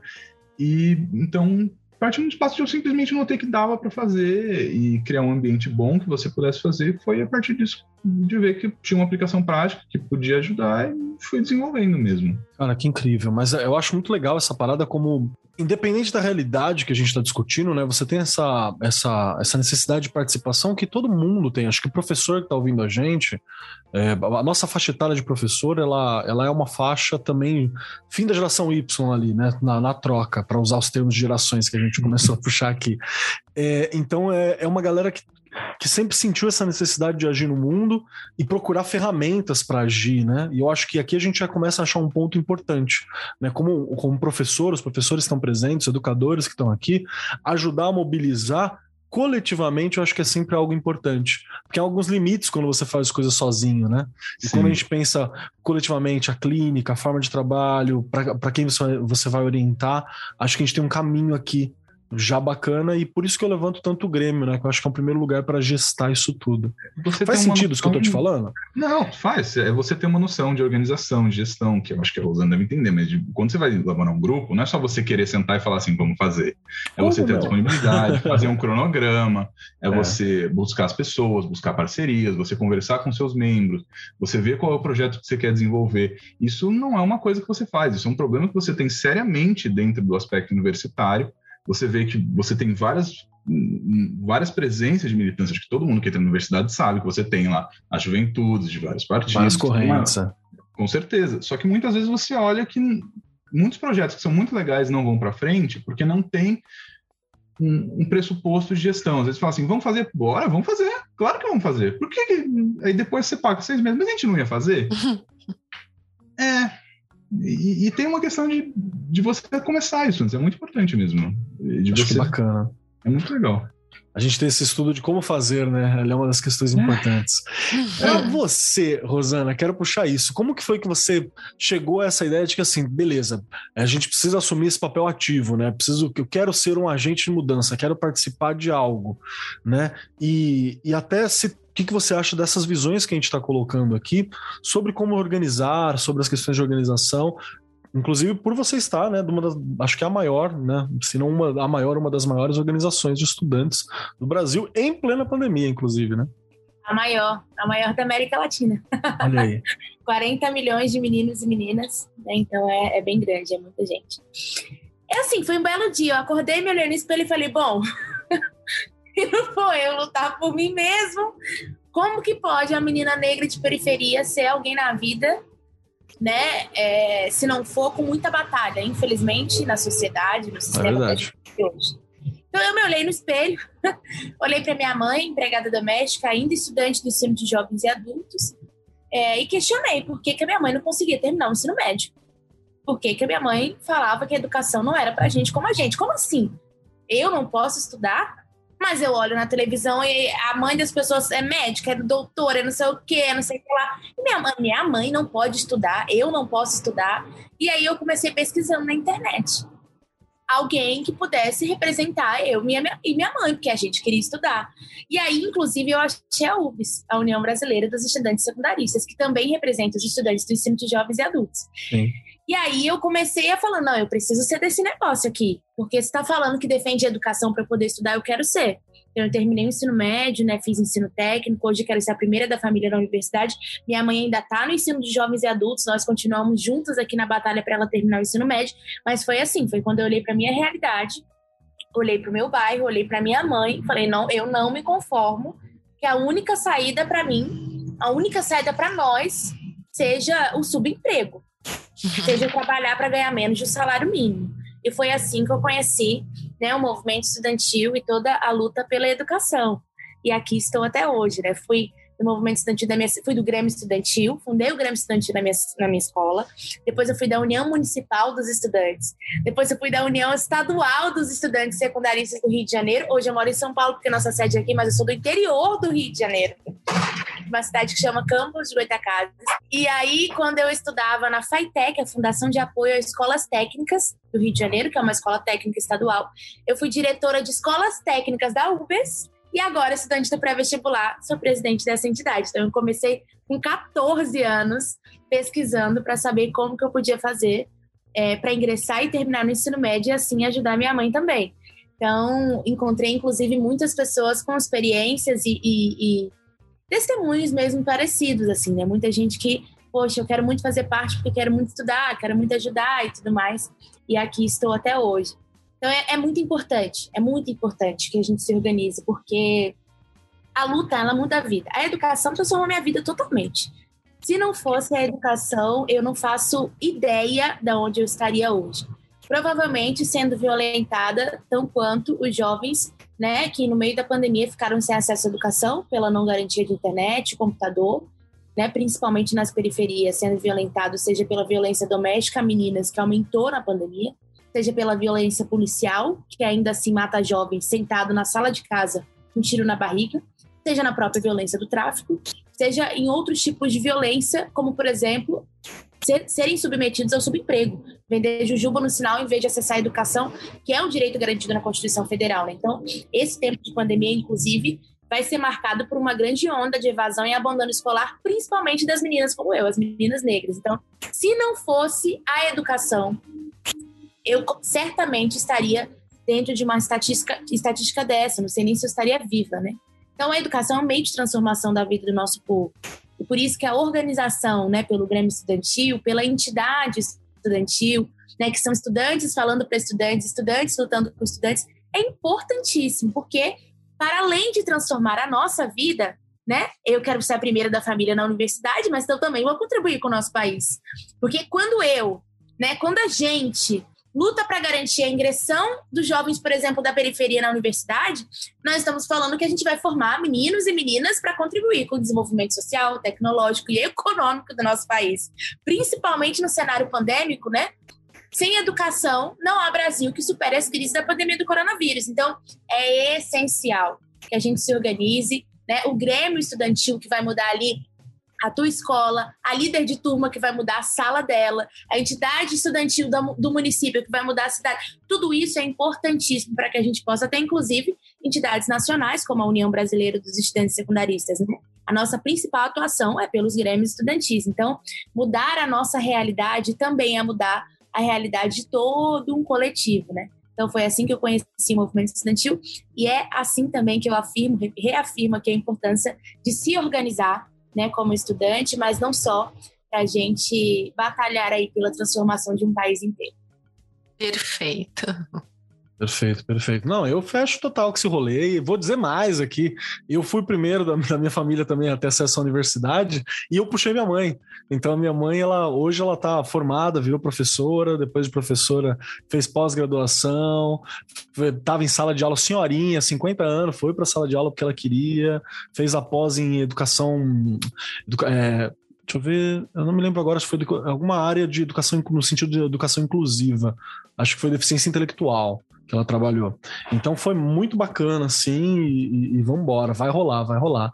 e então partindo do espaço de eu simplesmente notei que dava para fazer e criar um ambiente bom que você pudesse fazer, foi a partir disso de ver que tinha uma aplicação prática que podia ajudar e fui desenvolvendo mesmo. Cara, que incrível. Mas eu acho muito legal essa parada como independente da realidade que a gente está discutindo, né? Você tem essa, essa, essa necessidade de participação que todo mundo tem. Acho que o professor que está ouvindo a gente, é, a nossa faixa etária de professor, ela, ela é uma faixa também fim da geração Y ali, né? Na, na troca, para usar os termos de gerações que a gente começou a puxar aqui. É, então é, é uma galera que que sempre sentiu essa necessidade de agir no mundo e procurar ferramentas para agir, né? E eu acho que aqui a gente já começa a achar um ponto importante, né? Como, como professor, os professores estão presentes, os educadores que estão aqui, ajudar a mobilizar coletivamente eu acho que é sempre algo importante. Porque há alguns limites quando você faz coisas sozinho, né? E Sim. quando a gente pensa coletivamente, a clínica, a forma de trabalho, para quem você, você vai orientar, acho que a gente tem um caminho aqui já bacana e por isso que eu levanto tanto o Grêmio, né? Que eu acho que é o primeiro lugar para gestar isso tudo. Você faz sentido isso que eu tô te falando? Não, faz. É você ter uma noção de organização, de gestão, que eu acho que a Rosana deve entender, mas de, quando você vai levar um grupo, não é só você querer sentar e falar assim, vamos fazer. É Como você ter não? a disponibilidade, fazer um cronograma, é, é, você buscar as pessoas, buscar parcerias, você conversar com seus membros, você ver qual é o projeto que você quer desenvolver. Isso não é uma coisa que você faz, isso é um problema que você tem seriamente dentro do aspecto universitário você vê que você tem várias várias presenças de militância, acho que todo mundo que entra na universidade sabe que você tem lá as juventudes de vários partidos. Várias correntes. É. com certeza. Só que muitas vezes você olha que muitos projetos que são muito legais não vão para frente porque não tem um, um, pressuposto de gestão. Às vezes fala assim, vamos fazer? Bora, vamos fazer. Claro que vamos fazer. Por que, que... aí depois você paga seis meses, mas a gente não ia fazer? é. E, e, tem uma questão de, de você começar isso, é muito importante mesmo. De Acho você... que bacana. É muito legal. A gente tem esse estudo de como fazer, né? Ela é uma das questões importantes. É. Você, Rosana, quero puxar isso. Como que foi que você chegou a essa ideia de que, assim, beleza, a gente precisa assumir esse papel ativo, né? Preciso, eu quero ser um agente de mudança, quero participar de algo, né? E, e até se que, que você acha dessas visões que a gente está colocando aqui sobre como organizar, sobre as questões de organização, Inclusive por você estar, né, de uma das, acho que é a maior, né, se não uma, a maior, uma das maiores organizações de estudantes do Brasil, em plena pandemia, inclusive, né? A maior, a maior da América Latina. Olha aí. 40 milhões de meninos e meninas, né, então é, é bem grande, é muita gente. É assim, foi um belo dia, eu acordei, me olhei no espelho e falei, bom, e não foi eu lutar por mim mesmo, como que pode a menina negra de periferia ser alguém na vida né? É, se não for com muita batalha, infelizmente, na sociedade, no sistema é de hoje. Então eu me olhei no espelho, olhei para minha mãe, empregada doméstica, ainda estudante do ensino de jovens e adultos, é, e questionei por que, que a minha mãe não conseguia terminar o ensino médio. Por que, que a minha mãe falava que a educação não era para gente como a gente? Como assim? Eu não posso estudar? Mas eu olho na televisão e a mãe das pessoas é médica, é doutora, é não sei o quê, não sei o que lá. Minha mãe, minha mãe não pode estudar, eu não posso estudar. E aí eu comecei pesquisando na internet. Alguém que pudesse representar eu minha, e minha mãe, porque a gente queria estudar. E aí, inclusive, eu achei a UBS, a União Brasileira dos Estudantes Secundaristas, que também representa os estudantes do ensino de jovens e adultos. Sim. E aí eu comecei a falar, não, eu preciso ser desse negócio aqui, porque você está falando que defende educação para poder estudar, eu quero ser. Eu terminei o ensino médio, né, fiz ensino técnico, hoje quero ser a primeira da família na universidade. Minha mãe ainda está no ensino de jovens e adultos, nós continuamos juntas aqui na batalha para ela terminar o ensino médio, mas foi assim, foi quando eu olhei para minha realidade, olhei para o meu bairro, olhei para minha mãe, falei, não, eu não me conformo que a única saída para mim, a única saída para nós seja o subemprego seja trabalhar para ganhar menos de um salário mínimo. E foi assim que eu conheci né, o movimento estudantil e toda a luta pela educação. E aqui estou até hoje, né? Fui do movimento estudantil da minha, fui do Grêmio Estudantil, fundei o Grêmio Estudantil na minha, na minha escola. Depois eu fui da União Municipal dos Estudantes. Depois eu fui da União Estadual dos Estudantes Secundaristas do Rio de Janeiro. Hoje eu moro em São Paulo, porque nossa sede é aqui, mas eu sou do interior do Rio de Janeiro. Uma cidade que chama Campos de Goitacazes. E aí, quando eu estudava na FAITEC, a Fundação de Apoio a Escolas Técnicas do Rio de Janeiro, que é uma escola técnica estadual, eu fui diretora de escolas técnicas da UBS e agora, estudante do pré-vestibular, sou presidente dessa entidade. Então, eu comecei com 14 anos pesquisando para saber como que eu podia fazer é, para ingressar e terminar no ensino médio e assim ajudar minha mãe também. Então, encontrei inclusive muitas pessoas com experiências e, e, e testemunhos mesmo parecidos, assim, né? Muita gente que, poxa, eu quero muito fazer parte porque quero muito estudar, quero muito ajudar e tudo mais. E aqui estou até hoje. Então é, é, muito importante, é muito importante que a gente se organize, porque a luta, ela muda a vida. A educação transformou minha vida totalmente. Se não fosse a educação, eu não faço ideia de onde eu estaria hoje. Provavelmente sendo violentada tão quanto os jovens, né, que no meio da pandemia ficaram sem acesso à educação pela não garantia de internet, computador, né, principalmente nas periferias, sendo violentados, seja pela violência doméstica a meninas, que aumentou na pandemia, seja pela violência policial, que ainda assim mata jovens sentado na sala de casa com um tiro na barriga, seja na própria violência do tráfico, seja em outros tipos de violência, como, por exemplo, ser, serem submetidos ao subemprego, vender jujuba no sinal em vez de acessar a educação, que é um direito garantido na Constituição Federal. Né? Então, esse tempo de pandemia, inclusive, vai ser marcado por uma grande onda de evasão e abandono escolar, principalmente das meninas como eu, as meninas negras. Então, se não fosse a educação eu certamente estaria dentro de uma estatística, estatística dessa, não sei nem se eu estaria viva, né? Então, a educação é um meio de transformação da vida do nosso povo. E por isso que a organização, né, pelo Grêmio Estudantil, pela entidade estudantil, né, que são estudantes falando para estudantes, estudantes lutando com estudantes, é importantíssimo, porque para além de transformar a nossa vida, né? Eu quero ser a primeira da família na universidade, mas eu também vou contribuir com o nosso país. Porque quando eu, né, quando a gente luta para garantir a ingressão dos jovens, por exemplo, da periferia na universidade, nós estamos falando que a gente vai formar meninos e meninas para contribuir com o desenvolvimento social, tecnológico e econômico do nosso país, principalmente no cenário pandêmico, né? Sem educação, não há Brasil que supere as crises da pandemia do coronavírus. Então, é essencial que a gente se organize, né? O Grêmio Estudantil que vai mudar ali a tua escola, a líder de turma que vai mudar a sala dela, a entidade estudantil do, município que vai mudar a cidade. Tudo isso é importantíssimo para que a gente possa ter, inclusive, entidades nacionais, como a União Brasileira dos Estudantes Secundaristas. Né? A nossa principal atuação é pelos grêmios estudantis. Então, mudar a nossa realidade também é mudar a realidade de todo um coletivo, né? Então foi assim que eu conheci o movimento estudantil e é assim também que eu afirmo, reafirmo aqui a importância de se organizar né, como estudante, mas não só, para a gente batalhar aí pela transformação de um país inteiro. Perfeito. Perfeito, perfeito. Não, eu fecho total com esse rolê e vou dizer mais aqui. Eu fui primeiro da, da, minha família também até acesso à universidade e eu puxei minha mãe. Então minha mãe, ela hoje ela tá formada, virou professora, depois de professora fez pós-graduação, estava em sala de aula senhorinha, 50 anos, foi para sala de aula porque ela queria, fez a pós em educação educa, é, deixa eu ver, eu não me lembro agora se foi alguma área de educação no sentido de educação inclusiva. Acho que foi deficiência intelectual que ela trabalhou. Então foi muito bacana, assim, e, e vambora, vai rolar, vai rolar.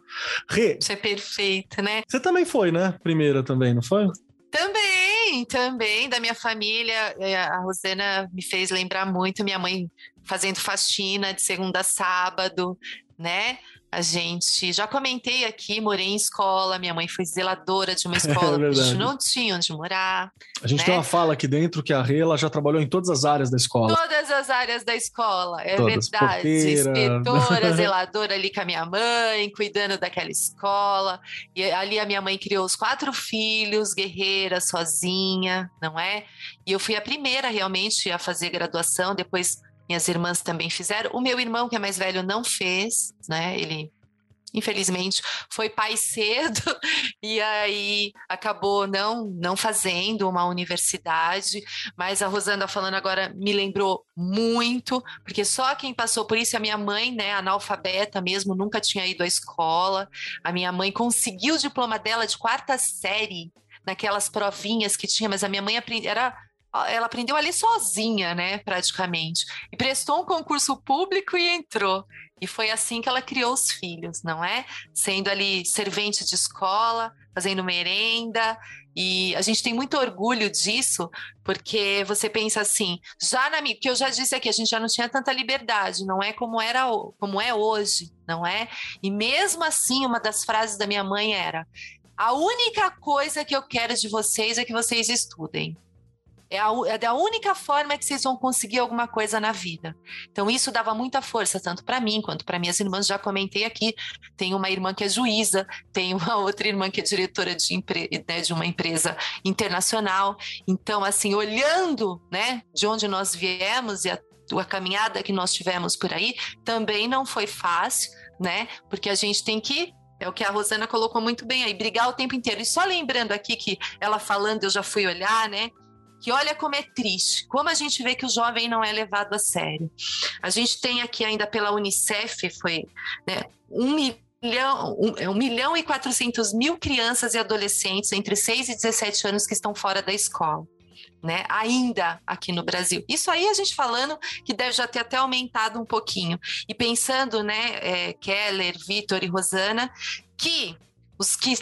Rê, Isso é perfeito, né? Você também foi, né? Primeira também, não foi? Também, também, da minha família. É, a Rosana me fez lembrar muito minha mãe fazendo faxina de segunda a sábado, né? A gente já comentei aqui, morei em escola, minha mãe foi zeladora de uma escola, é a gente não tinha onde morar. A gente né? tem uma fala aqui dentro que a Rê ela já trabalhou em todas as áreas da escola. Todas as áreas da escola, é todas. verdade. Porteira. Inspetora, zeladora ali com a minha mãe, cuidando daquela escola. E ali a minha mãe criou os quatro filhos, guerreira, sozinha, não é? E eu fui a primeira realmente a fazer graduação, depois minhas irmãs também fizeram. O meu irmão, que é mais velho, não fez, né? Ele infelizmente foi pai cedo e aí acabou não não fazendo uma universidade, mas a Rosana falando agora me lembrou muito, porque só quem passou por isso é a minha mãe, né, analfabeta mesmo, nunca tinha ido à escola. A minha mãe conseguiu o diploma dela de quarta série naquelas provinhas que tinha, mas a minha mãe era ela aprendeu ali sozinha, né, praticamente. E prestou um concurso público e entrou. E foi assim que ela criou os filhos, não é? Sendo ali servente de escola, fazendo merenda. E a gente tem muito orgulho disso, porque você pensa assim, já na que eu já disse aqui, a gente já não tinha tanta liberdade, não é como era como é hoje, não é? E mesmo assim, uma das frases da minha mãe era: "A única coisa que eu quero de vocês é que vocês estudem". É a, é a única forma que vocês vão conseguir alguma coisa na vida. Então, isso dava muita força, tanto para mim quanto para minhas irmãs. Já comentei aqui: tem uma irmã que é juíza, tem uma outra irmã que é diretora de, empre, né, de uma empresa internacional. Então, assim, olhando né, de onde nós viemos e a, a caminhada que nós tivemos por aí, também não foi fácil, né? Porque a gente tem que é o que a Rosana colocou muito bem aí, brigar o tempo inteiro. E só lembrando aqui que ela falando, eu já fui olhar, né? Que olha como é triste, como a gente vê que o jovem não é levado a sério. A gente tem aqui ainda pela Unicef, foi né, um milhão, um, é um milhão e quatrocentos mil crianças e adolescentes entre 6 e 17 anos que estão fora da escola. Né, ainda aqui no Brasil. Isso aí a gente falando que deve já ter até aumentado um pouquinho. E pensando, né, é, Keller, Vitor e Rosana, que os que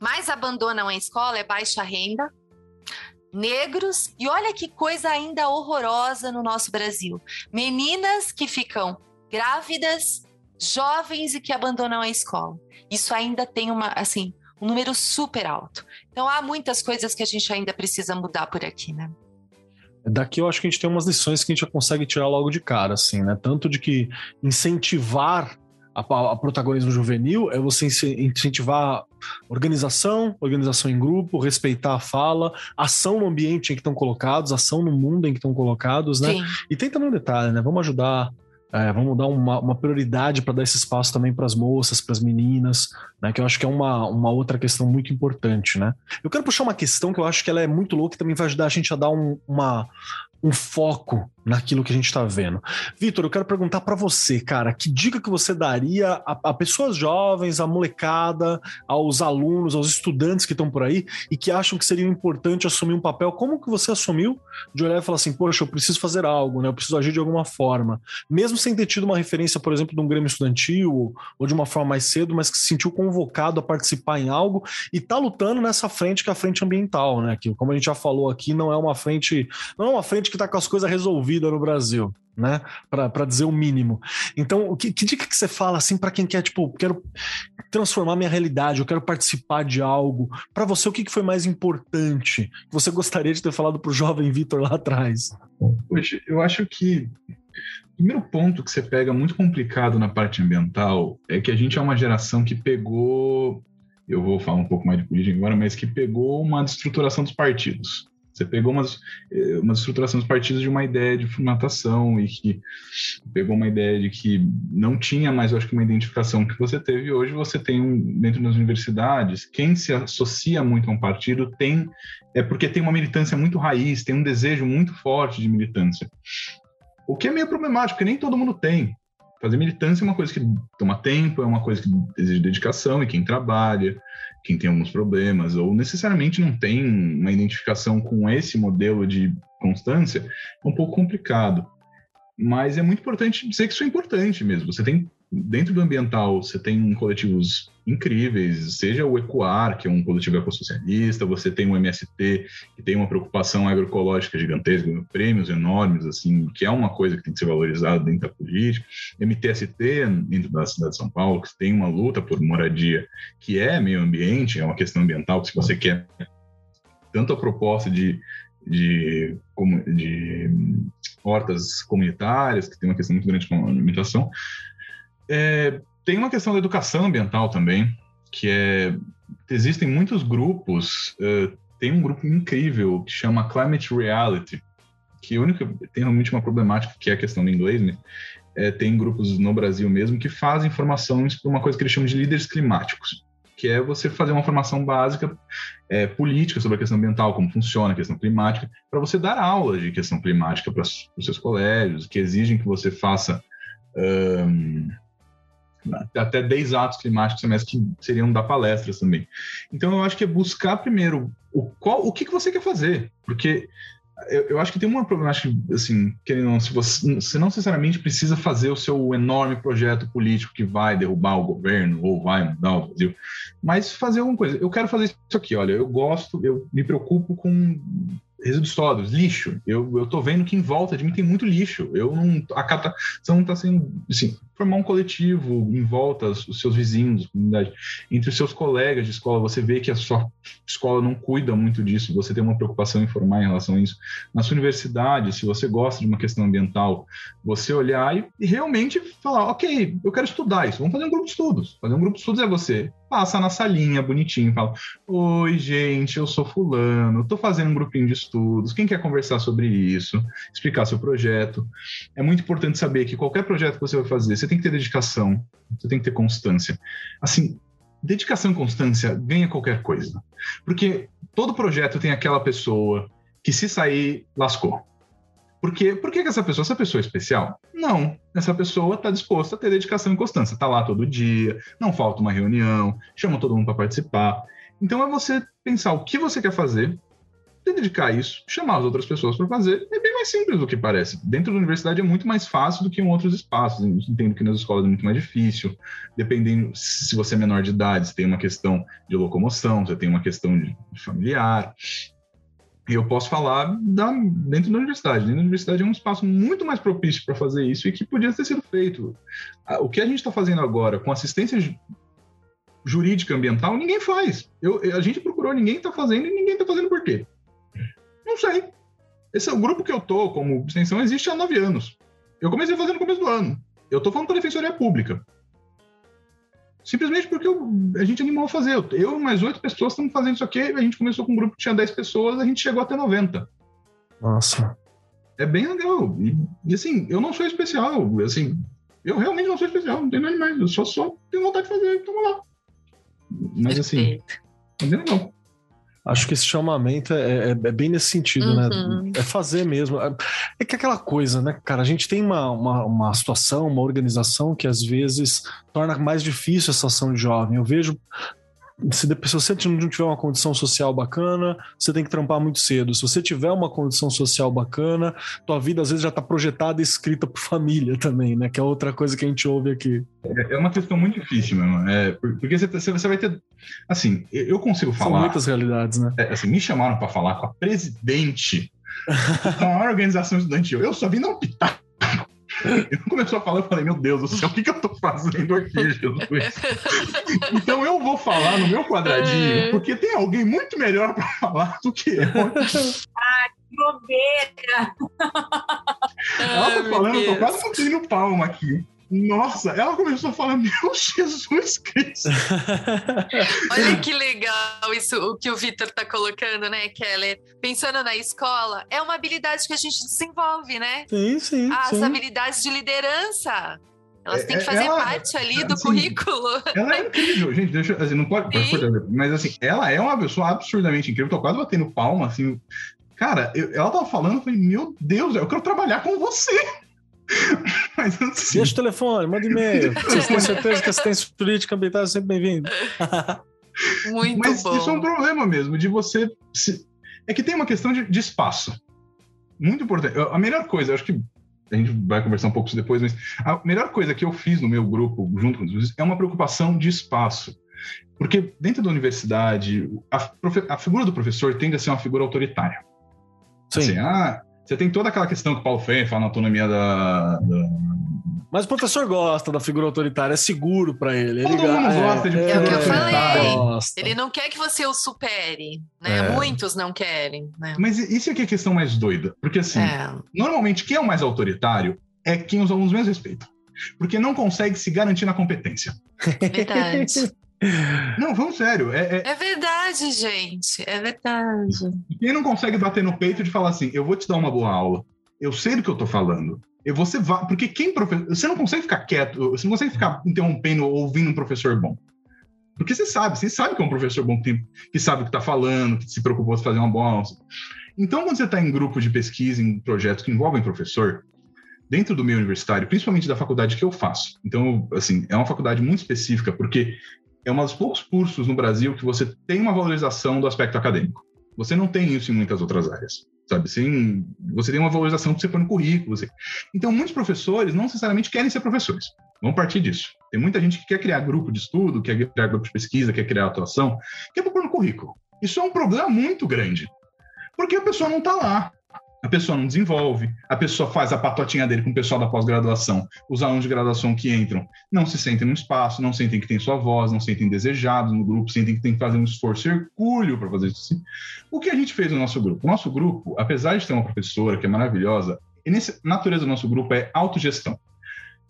mais abandonam a escola é baixa renda, negros, e olha que coisa ainda horrorosa no nosso Brasil. Meninas que ficam grávidas, jovens e que abandonam a escola. Isso ainda tem uma, assim, um número super alto. Então há muitas coisas que a gente ainda precisa mudar por aqui, né? Daqui eu acho que a gente tem umas lições que a gente já consegue tirar logo de cara, assim, né? Tanto de que incentivar a, a, protagonismo juvenil é você incentivar organização, organização em grupo, respeitar a fala, ação no ambiente em que estão colocados, ação no mundo em que estão colocados, né? Sim. E tem também um detalhe, né? Vamos ajudar É, vamos dar uma, uma prioridade para dar esse espaço também para as moças, para as meninas, né? Que eu acho que é uma, uma outra questão muito importante, né? Eu quero puxar uma questão que eu acho que ela é muito louca e também vai ajudar a gente a dar um, uma, um foco naquilo que a gente está vendo. Vitor, eu quero perguntar para você, cara, que dica que você daria a, a, pessoas jovens, a molecada, aos alunos, aos estudantes que estão por aí e que acham que seria importante assumir um papel? Como que você assumiu de olhar e falar assim, poxa, eu preciso fazer algo, né? Eu preciso agir de alguma forma, mesmo sem ter tido uma referência, por exemplo, de um Grêmio Estudantil ou de uma forma mais cedo, mas que se sentiu convocado a participar em algo e está lutando nessa frente que é a frente ambiental, né? Que, como a gente já falou aqui, não é uma frente, não é uma frente que está com as coisas resolvidas no Brasil. Né, para dizer o mínimo. Então, que, que dica que você fala assim para quem quer, tipo, quero transformar minha realidade, eu quero participar de algo? Para você, o que, que foi mais importante você gostaria de ter falado para o jovem Vitor lá atrás? Eu acho que o primeiro ponto que você pega muito complicado na parte ambiental é que a gente é uma geração que pegou, eu vou falar um pouco mais de política agora, mas que pegou uma destruturação dos partidos. Você pegou umas, eh, uma estruturação dos partidos de uma ideia de formatação e que pegou uma ideia de que não tinha mais, eu acho que, uma identificação que você teve. Hoje você tem, um, dentro das universidades, quem se associa muito a um partido tem, é porque tem uma militância muito raiz, tem um desejo muito forte de militância. O que é meio problemático, porque nem todo mundo tem. Fazer militância é uma coisa que toma tempo, é uma coisa que exige dedicação, e quem trabalha, quem tem alguns problemas, ou necessariamente não tem uma identificação com esse modelo de constância, é um pouco complicado. Mas é muito importante dizer que isso é importante mesmo. Você tem dentro do ambiental, você tem coletivos incríveis, seja o Ecoar, que é um coletivo ecossocialista, você tem o MST, que tem uma preocupação agroecológica gigantesca, prêmios enormes, assim, que é uma coisa que tem que ser valorizada dentro da política. MTST, dentro da cidade de São Paulo, que tem uma luta por moradia, que é meio ambiente, é uma questão ambiental, que se você quer tanto a proposta de de, de hortas comunitárias, que tem uma questão muito grande com a alimentação, é, tem uma questão da educação ambiental também, que é existem muitos grupos. Uh, tem um grupo incrível que chama Climate Reality, que única tem realmente uma problemática que é a questão do inglês, né? É, tem grupos no Brasil mesmo que fazem formações para uma coisa que eles chamam de líderes climáticos, que é você fazer uma formação básica é, política sobre a questão ambiental, como funciona a questão climática, para você dar aulas de questão climática para os seus colégios, que exigem que você faça um, até 10 atos climáticos semestre que seriam dar palestras também. Então eu acho que é buscar primeiro o, qual, o que, que você quer fazer, porque eu, eu acho que tem uma problemática, assim, que não, se você, você não necessariamente precisa fazer o seu enorme projeto político que vai derrubar o governo ou vai mudar o Brasil, mas fazer alguma coisa. Eu quero fazer isso aqui, olha, eu gosto, eu me preocupo com resíduos sólidos, lixo. Eu, eu tô vendo que em volta de mim tem muito lixo. Eu não. A captação não está sendo. Assim, formar um coletivo em volta, os seus vizinhos, comunidade, entre os seus colegas de escola, você vê que a sua escola não cuida muito disso, você tem uma preocupação em formar em relação a isso. Na sua universidade, se você gosta de uma questão ambiental, você olhar e, realmente falar, ok, eu quero estudar isso, vamos fazer um grupo de estudos. Fazer um grupo de estudos é você passa na salinha bonitinho, fala: Oi, gente, eu sou Fulano, estou fazendo um grupinho de estudos. Quem quer conversar sobre isso? Explicar seu projeto. É muito importante saber que qualquer projeto que você vai fazer, você tem que ter dedicação, você tem que ter constância. Assim, dedicação e constância ganha qualquer coisa. Porque todo projeto tem aquela pessoa que, se sair, lascou. Por, quê? Por que, que essa pessoa, essa pessoa é especial? Não. Essa pessoa está disposta a ter dedicação e constância. Está lá todo dia, não falta uma reunião, chama todo mundo para participar. Então é você pensar o que você quer fazer, dedicar isso, chamar as outras pessoas para fazer. É bem mais simples do que parece. Dentro da universidade é muito mais fácil do que em outros espaços. Entendo que nas escolas é muito mais difícil. Dependendo se você é menor de idade, você tem uma questão de locomoção, você tem uma questão de familiar eu posso falar da, dentro da universidade. Dentro da universidade é um espaço muito mais propício para fazer isso e que podia ter sido feito. O que a gente está fazendo agora com assistência jurídica ambiental, ninguém faz. Eu, a gente procurou, ninguém está fazendo e ninguém está fazendo por quê? Sei. Esse é o grupo que eu tô como extensão existe há nove anos. Eu comecei a fazer no começo do ano. Eu estou falando para a Defensoria Pública. Simplesmente porque eu, a gente animou a fazer. Eu e mais oito pessoas estamos fazendo isso aqui. A gente começou com um grupo que tinha 10 pessoas, a gente chegou até 90. Nossa. é bem legal. E, e, assim, eu não sou especial. Assim, eu realmente não sou especial, não tenho nada demais. Eu só, só tenho vontade de fazer, então vamos lá. Mas assim, é bem legal. Acho que esse chamamento é, é, é bem nesse sentido, né? uhum. né? É fazer mesmo. É, é que aquela coisa, né, cara? A gente tem uma, uma, uma, situação, uma organização que às vezes torna mais difícil essa ação de jovem. Eu vejo se, se você não tiver uma condição social bacana, você tem que trampar muito cedo. Se você tiver uma condição social bacana, tua vida às vezes já está projetada e escrita por família também, né? Que é outra coisa que a gente ouve aqui. É, é uma questão muito difícil, mesmo. É, porque você, você vai ter. Assim, eu consigo falar. São muitas realidades, né? É, assim, me chamaram para falar com a presidente da maior organização estudantil. Eu só vim dar um pitaco ele começou a falar, eu falei, meu Deus do céu, o que, que eu tô fazendo aqui, Jesus? então eu vou falar no meu quadradinho, é. porque tem alguém muito melhor para falar do que eu. Ah, que bobeira! Ela tá falando, eu tô quase batendo palma aqui. Nossa, ela começou a falar, meu Jesus Cristo. Olha que legal isso, o que o Vitor tá colocando, né, Keller? Pensando na escola, é uma habilidade que a gente desenvolve, né? Sim, sim. As sim. habilidades de liderança. Elas têm que é, fazer ela, parte ali do assim, currículo. Ela é incrível, gente. Deixa, assim, não pode, pode mas assim, ela é uma pessoa absurdamente incrível. Tô quase batendo palma, assim. Cara, eu, ela tava falando, eu falei, meu Deus, eu quero trabalhar com você. Mas assim... Deixa o telefone, manda e-mail. Vocês têm certeza que assistência política ambiental é sempre bem-vindo. Muito Mas bom. isso é um problema mesmo, de você. Se... É que tem uma questão de, de, espaço. Muito importante. A melhor coisa, acho que a gente vai conversar um pouco isso depois, mas a melhor coisa que eu fiz no meu grupo, junto com os é uma preocupação de espaço. Porque dentro da universidade, a, a figura do professor tende a ser uma figura autoritária. Sim. Assim, ah, você tem toda aquela questão que o Paulo Freire fala na autonomia da, da... Mas o professor gosta da figura autoritária, é seguro para ele. Todo ele mundo é, gosta de é, é o que eu falei. Ele não quer que você o supere, né? É. Muitos não querem. Né? Mas isso aqui é a questão mais doida. Porque, assim, é. normalmente quem é o mais autoritário é quem os alunos menos respeitam. Porque não consegue se garantir na competência. Verdade. Não, vamos sério. É, é... é, verdade, gente. É verdade. Quem não consegue bater no peito de falar assim, eu vou te dar uma boa aula. Eu sei do que eu tô falando. E você vai. Porque quem professor. Você não consegue ficar quieto, você não consegue ficar interrompendo ou ouvindo um professor bom. Porque você sabe, você sabe que é um professor bom que, que sabe o que está falando, que se preocupou em fazer uma boa aula. Então, quando você está em grupo de pesquisa, em projetos que envolvem professor, dentro do meio universitário, principalmente da faculdade que eu faço. Então, assim, é uma faculdade muito específica, porque é um dos poucos cursos no Brasil que você tem uma valorização do aspecto acadêmico. Você não tem isso em muitas outras áreas, sabe? Sim, você tem uma valorização que você põe no currículo. Você... Então, muitos professores não necessariamente querem ser professores. Vamos partir disso. Tem muita gente que quer criar grupo de estudo, quer criar grupo de pesquisa, quer criar atuação, quer pôr no currículo. Isso é um problema muito grande, porque a pessoa não está lá a pessoa não desenvolve, a pessoa faz a patotinha dele com o pessoal da pós-graduação, os alunos de graduação que entram não se sentem no espaço, não sentem que tem sua voz, não sentem desejados no grupo, sentem que tem que fazer um esforço hercúleo para fazer isso. O que a gente fez no nosso grupo? O nosso grupo, apesar de ter uma professora que é maravilhosa, e nessa natureza do nosso grupo é autogestão.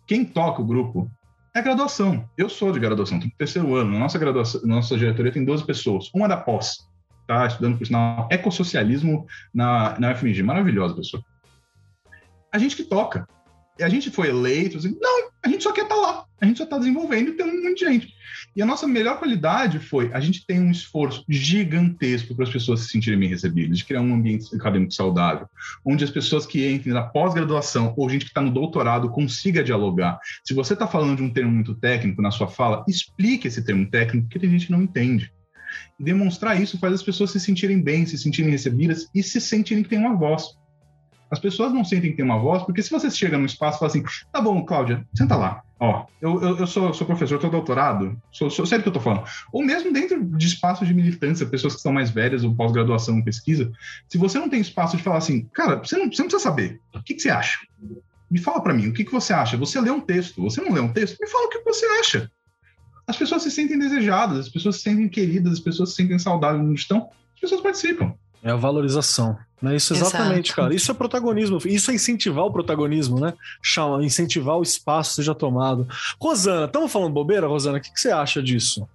Quem toca o grupo é a graduação. Eu sou de graduação, tenho terceiro ano. Nossa graduação, nossa diretoria tem 12 pessoas, uma da pós está estudando por sinal ecossocialismo na, na UFMG. Maravilhosa pessoa. A gente que toca. A gente foi eleito, assim, não, a gente só quer estar tá lá. A gente só está desenvolvendo e tem um monte de gente. E a nossa melhor qualidade foi a gente tem um esforço gigantesco para as pessoas se sentirem bem recebidas, de criar um ambiente acadêmico saudável, onde as pessoas que entrem na pós-graduação ou gente que está no doutorado consiga dialogar. Se você está falando de um termo muito técnico na sua fala, explique esse termo técnico, porque tem gente que não entende. Demonstrar isso faz as pessoas se sentirem bem, se sentirem recebidas e se sentirem que têm uma voz. As pessoas não sentem que tem uma voz, porque se você chega num espaço e fala assim, tá bom, Cláudia, senta lá. Ó, eu, eu, eu sou, sou professor, tô doutorado, sou, sou que eu tô falando. Ou mesmo dentro de espaços de militância, pessoas que são mais velhas ou pós-graduação pesquisa, se você não tem espaço de falar assim, cara, você não, você não precisa saber, o que, que você acha? Me fala para mim, o que, que você acha? Você lê um texto, você não lê um texto? Me fala o que você acha as pessoas se sentem desejadas, as pessoas se sentem queridas, as pessoas se sentem saudáveis onde estão, as pessoas participam. É a valorização. Né? Isso exatamente, Exato. cara. Isso é protagonismo. Isso é incentivar o protagonismo, né? Chama, incentivar o espaço seja tomado. Rosana, estamos falando bobeira, Rosana? O que, que, você acha disso?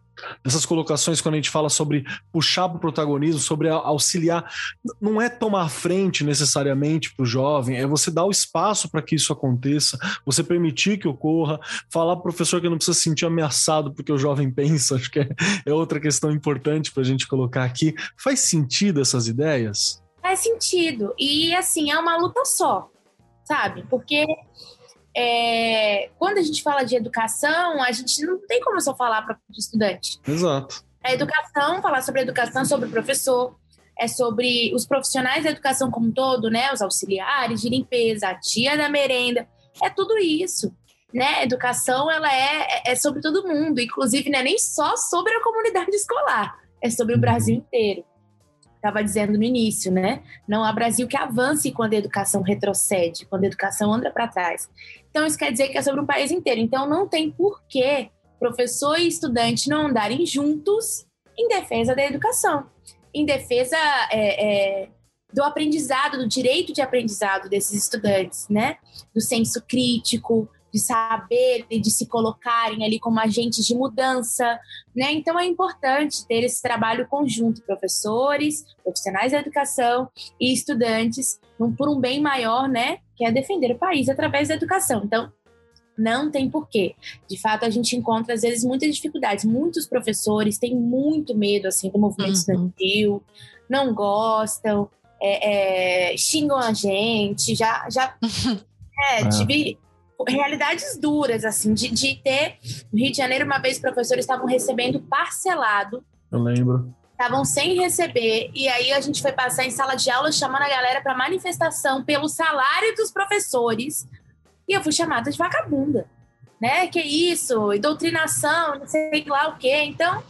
Essas colocações, quando a gente fala sobre puxar para o protagonismo, sobre auxiliar, não é tomar frente necessariamente para o jovem, é você dar o espaço para que isso aconteça, você permitir que ocorra, falar para o professor que não precisa se sentir ameaçado porque o jovem pensa, acho que é, é outra questão importante para a gente colocar aqui. Faz sentido essas ideias? Faz sentido. E assim, é uma luta só, sabe? Porque é, quando a gente fala de educação, a gente não tem como só falar para o estudante. Exato. A educação, falar sobre educação, sobre o professor, é sobre os profissionais da educação como um todo, né? Os auxiliares de limpeza, a tia da merenda, é tudo isso. Né? Educação ela é, é sobre todo mundo, inclusive não é nem só sobre a comunidade escolar, é sobre o Brasil inteiro estava dizendo no início, né? Não há Brasil que avance quando a educação retrocede, quando a educação anda para trás. Então, isso quer dizer que é sobre um país inteiro. Então, não tem porquê professor e estudante não andarem juntos em defesa da educação, em defesa é, é, do aprendizado, do direito de aprendizado desses estudantes, né? Do senso crítico, de saber e de se colocarem ali como agentes de mudança, né? Então é importante ter esse trabalho conjunto, professores, profissionais da educação e estudantes, por um bem maior, né? Que é defender o país através da educação. Então, não tem porquê. De fato, a gente encontra, às vezes, muitas dificuldades. Muitos professores têm muito medo, assim, do movimento uhum. estudantil, não gostam, é, é, xingam a gente, já... já é, é. tive realidades duras, assim, de, de ter. No Rio de Janeiro, uma vez, os professores estavam recebendo parcelado. Eu lembro. Estavam sem receber, e aí a gente foi passar em sala de aula chamando a galera para manifestação pelo salário dos professores. E eu fui chamada de vagabunda, né? Que isso, e doutrinação, não sei lá o quê. Então,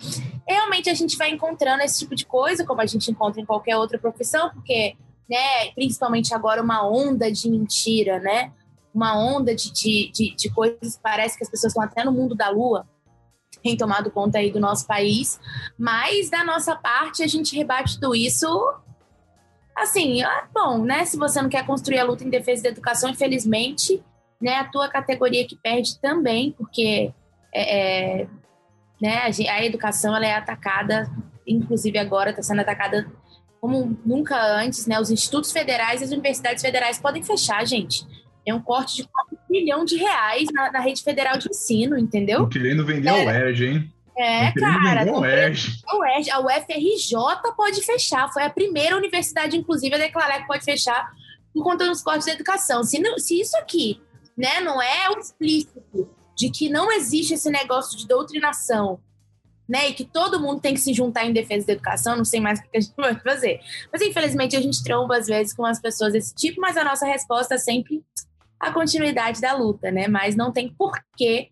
realmente a gente vai encontrando esse tipo de coisa, como a gente encontra em qualquer outra profissão, porque, né, principalmente agora, uma onda de mentira, né? Uma onda de, de, de, coisas, parece que as pessoas estão até no mundo da lua, tem tomado conta aí do nosso país, mas da nossa parte a gente rebate tudo isso assim, é bom, né? Se você não quer construir a luta em defesa da educação, infelizmente, né, a tua categoria que perde também, porque é, é, né, a, a, educação ela é atacada, inclusive agora está sendo atacada como nunca antes, né? Os institutos federais e as universidades federais podem fechar, gente. É um corte de 4 bilhão de reais na, na, rede federal de ensino, entendeu? Tô querendo vender é. o UERJ, hein? É, cara. UERJ. A UERJ. A UFRJ pode fechar. Foi a primeira universidade, inclusive, a declarar que pode fechar por conta dos cortes da educação. Se, não, se isso aqui né, não é o explícito de que não existe esse negócio de doutrinação, né, e que todo mundo tem que se juntar em defesa da educação, não sei mais o que a gente vai fazer. Mas, infelizmente, a gente tromba, às vezes, com as pessoas desse tipo, mas a nossa resposta é sempre a continuidade da luta, né? Mas não tem porquê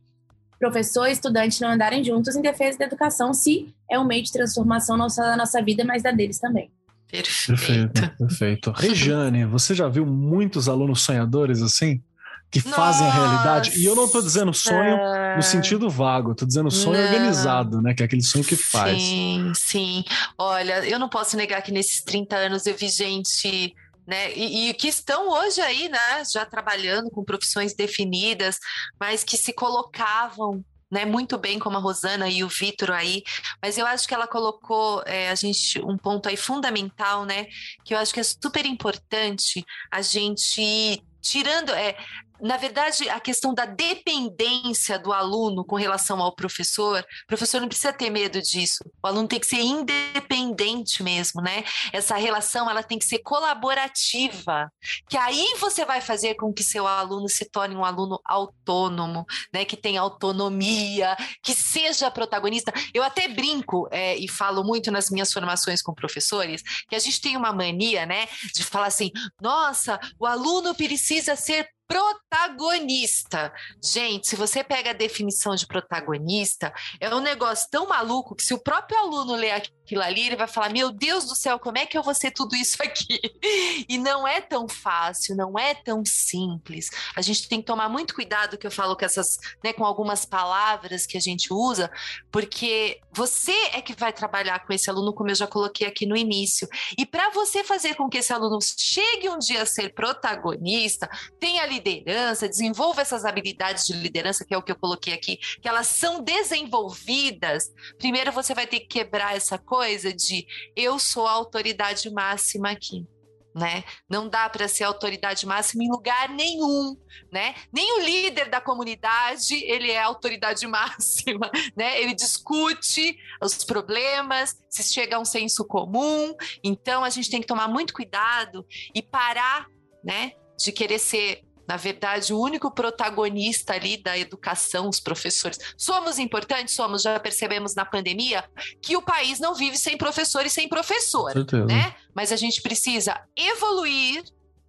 professor e estudante não andarem juntos em defesa da educação se é um meio de transformação não só da nossa vida, mas da deles também. Perfeito. Perfeito, perfeito. Regiane, você já viu muitos alunos sonhadores assim? Que fazem Nossa. a realidade? E eu não estou dizendo sonho no sentido vago, estou dizendo sonho não. organizado, né? Que é aquele sonho que faz. Sim, sim. Olha, eu não posso negar que nesses 30 anos eu vi gente né? E, e, que estão hoje aí, né, já trabalhando com profissões definidas, mas que se colocavam né, muito bem como a Rosana e o Vitor aí, mas eu acho que ela colocou é, a gente um ponto aí fundamental, né, que eu acho que é super importante a gente tirando é na verdade, a questão da dependência do aluno com relação ao professor, o professor não precisa ter medo disso. O aluno tem que ser independente mesmo, né? Essa relação ela tem que ser colaborativa, que aí você vai fazer com que seu aluno se torne um aluno autônomo, né? Que tenha autonomia, que seja protagonista. Eu até brinco é, e falo muito nas minhas formações com professores que a gente tem uma mania, né? De falar assim, nossa, o aluno precisa ser protagonista. Gente, se você pega a definição de protagonista, é um negócio tão maluco que se o próprio aluno ler aquilo ali, ele vai falar: Meu Deus do céu, como é que eu vou ser tudo isso aqui? E não é tão fácil, não é tão simples. A gente tem que tomar muito cuidado que eu falo com essas, né, com algumas palavras que a gente usa, porque você é que vai trabalhar com esse aluno, como eu já coloquei aqui no início. E para você fazer com que esse aluno chegue um dia a ser protagonista, tem ali liderança, desenvolva essas habilidades de liderança, que é o que eu coloquei aqui, que elas são desenvolvidas. Primeiro você vai ter que quebrar essa coisa de eu sou a autoridade máxima aqui né? Não dá para ser autoridade máxima em lugar nenhum, né? Nem o líder da comunidade, ele é autoridade máxima, né? Ele discute os problemas, se chega a um senso comum. Então a gente tem que tomar muito cuidado e parar, né, de querer ser na verdade, o único protagonista ali da educação, os professores. Somos importantes? Somos, já percebemos na pandemia que o país não vive sem professor e sem professor, né? Mas a gente precisa evoluir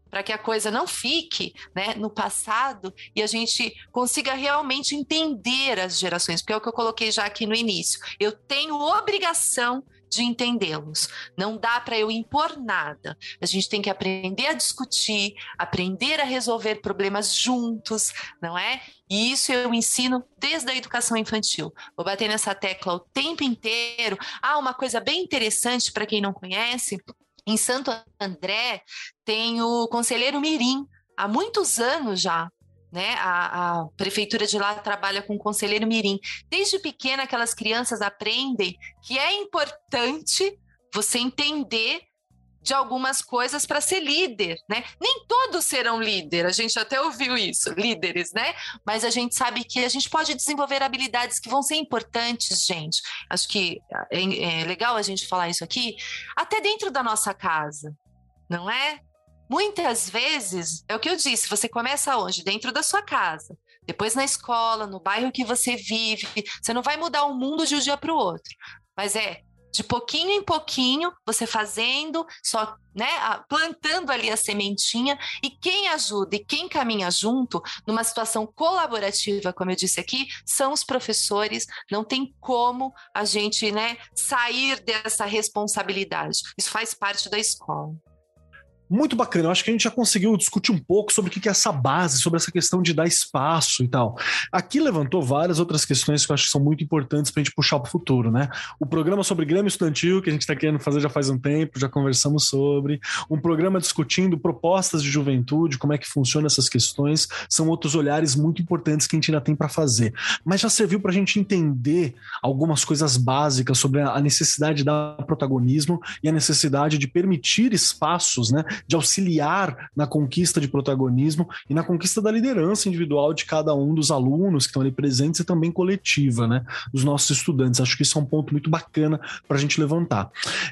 para que a coisa não fique né, no passado e a gente consiga realmente entender as gerações, porque é o que eu coloquei já aqui no início. Eu tenho obrigação de entendê-los. Não dá para eu impor nada. A gente tem que aprender a discutir, aprender a resolver problemas juntos, não é? E isso eu ensino desde a educação infantil. Vou bater nessa tecla o tempo inteiro. Ah, uma coisa bem interessante para quem não conhece, em Santo André tem o conselheiro Mirim, há muitos anos já né? A, a, prefeitura de lá trabalha com conselheiro mirim. Desde pequena, aquelas crianças aprendem que é importante você entender de algumas coisas para ser líder, né? Nem todos serão líder, a gente até ouviu isso, líderes, né? Mas a gente sabe que a gente pode desenvolver habilidades que vão ser importantes, gente. Acho que é, é legal a gente falar isso aqui, até dentro da nossa casa, não é? Muitas vezes, é o que eu disse, você começa onde? Dentro da sua casa. Depois na escola, no bairro que você vive. Você não vai mudar o mundo de um dia para o outro. Mas é de pouquinho em pouquinho, você fazendo, só, né, plantando ali a sementinha, e quem ajuda e quem caminha junto, numa situação colaborativa, como eu disse aqui, são os professores. Não tem como a gente, né, sair dessa responsabilidade. Isso faz parte da escola. Muito bacana. Eu acho que a gente já conseguiu discutir um pouco sobre o que é essa base, sobre essa questão de dar espaço e tal. Aqui levantou várias outras questões que eu acho que são muito importantes para a gente puxar para o futuro, né? O programa sobre Grêmio Estudantil, que a gente está querendo fazer já faz um tempo, já conversamos sobre. Um programa discutindo propostas de juventude, como é que funcionam essas questões, são outros olhares muito importantes que a gente ainda tem para fazer. Mas já serviu para a gente entender algumas coisas básicas sobre a necessidade de dar protagonismo e a necessidade de permitir espaços, né? De auxiliar na conquista de protagonismo e na conquista da liderança individual de cada um dos alunos que estão ali presentes e também coletiva, né? Dos nossos estudantes. Acho que isso é um ponto muito bacana para a gente levantar.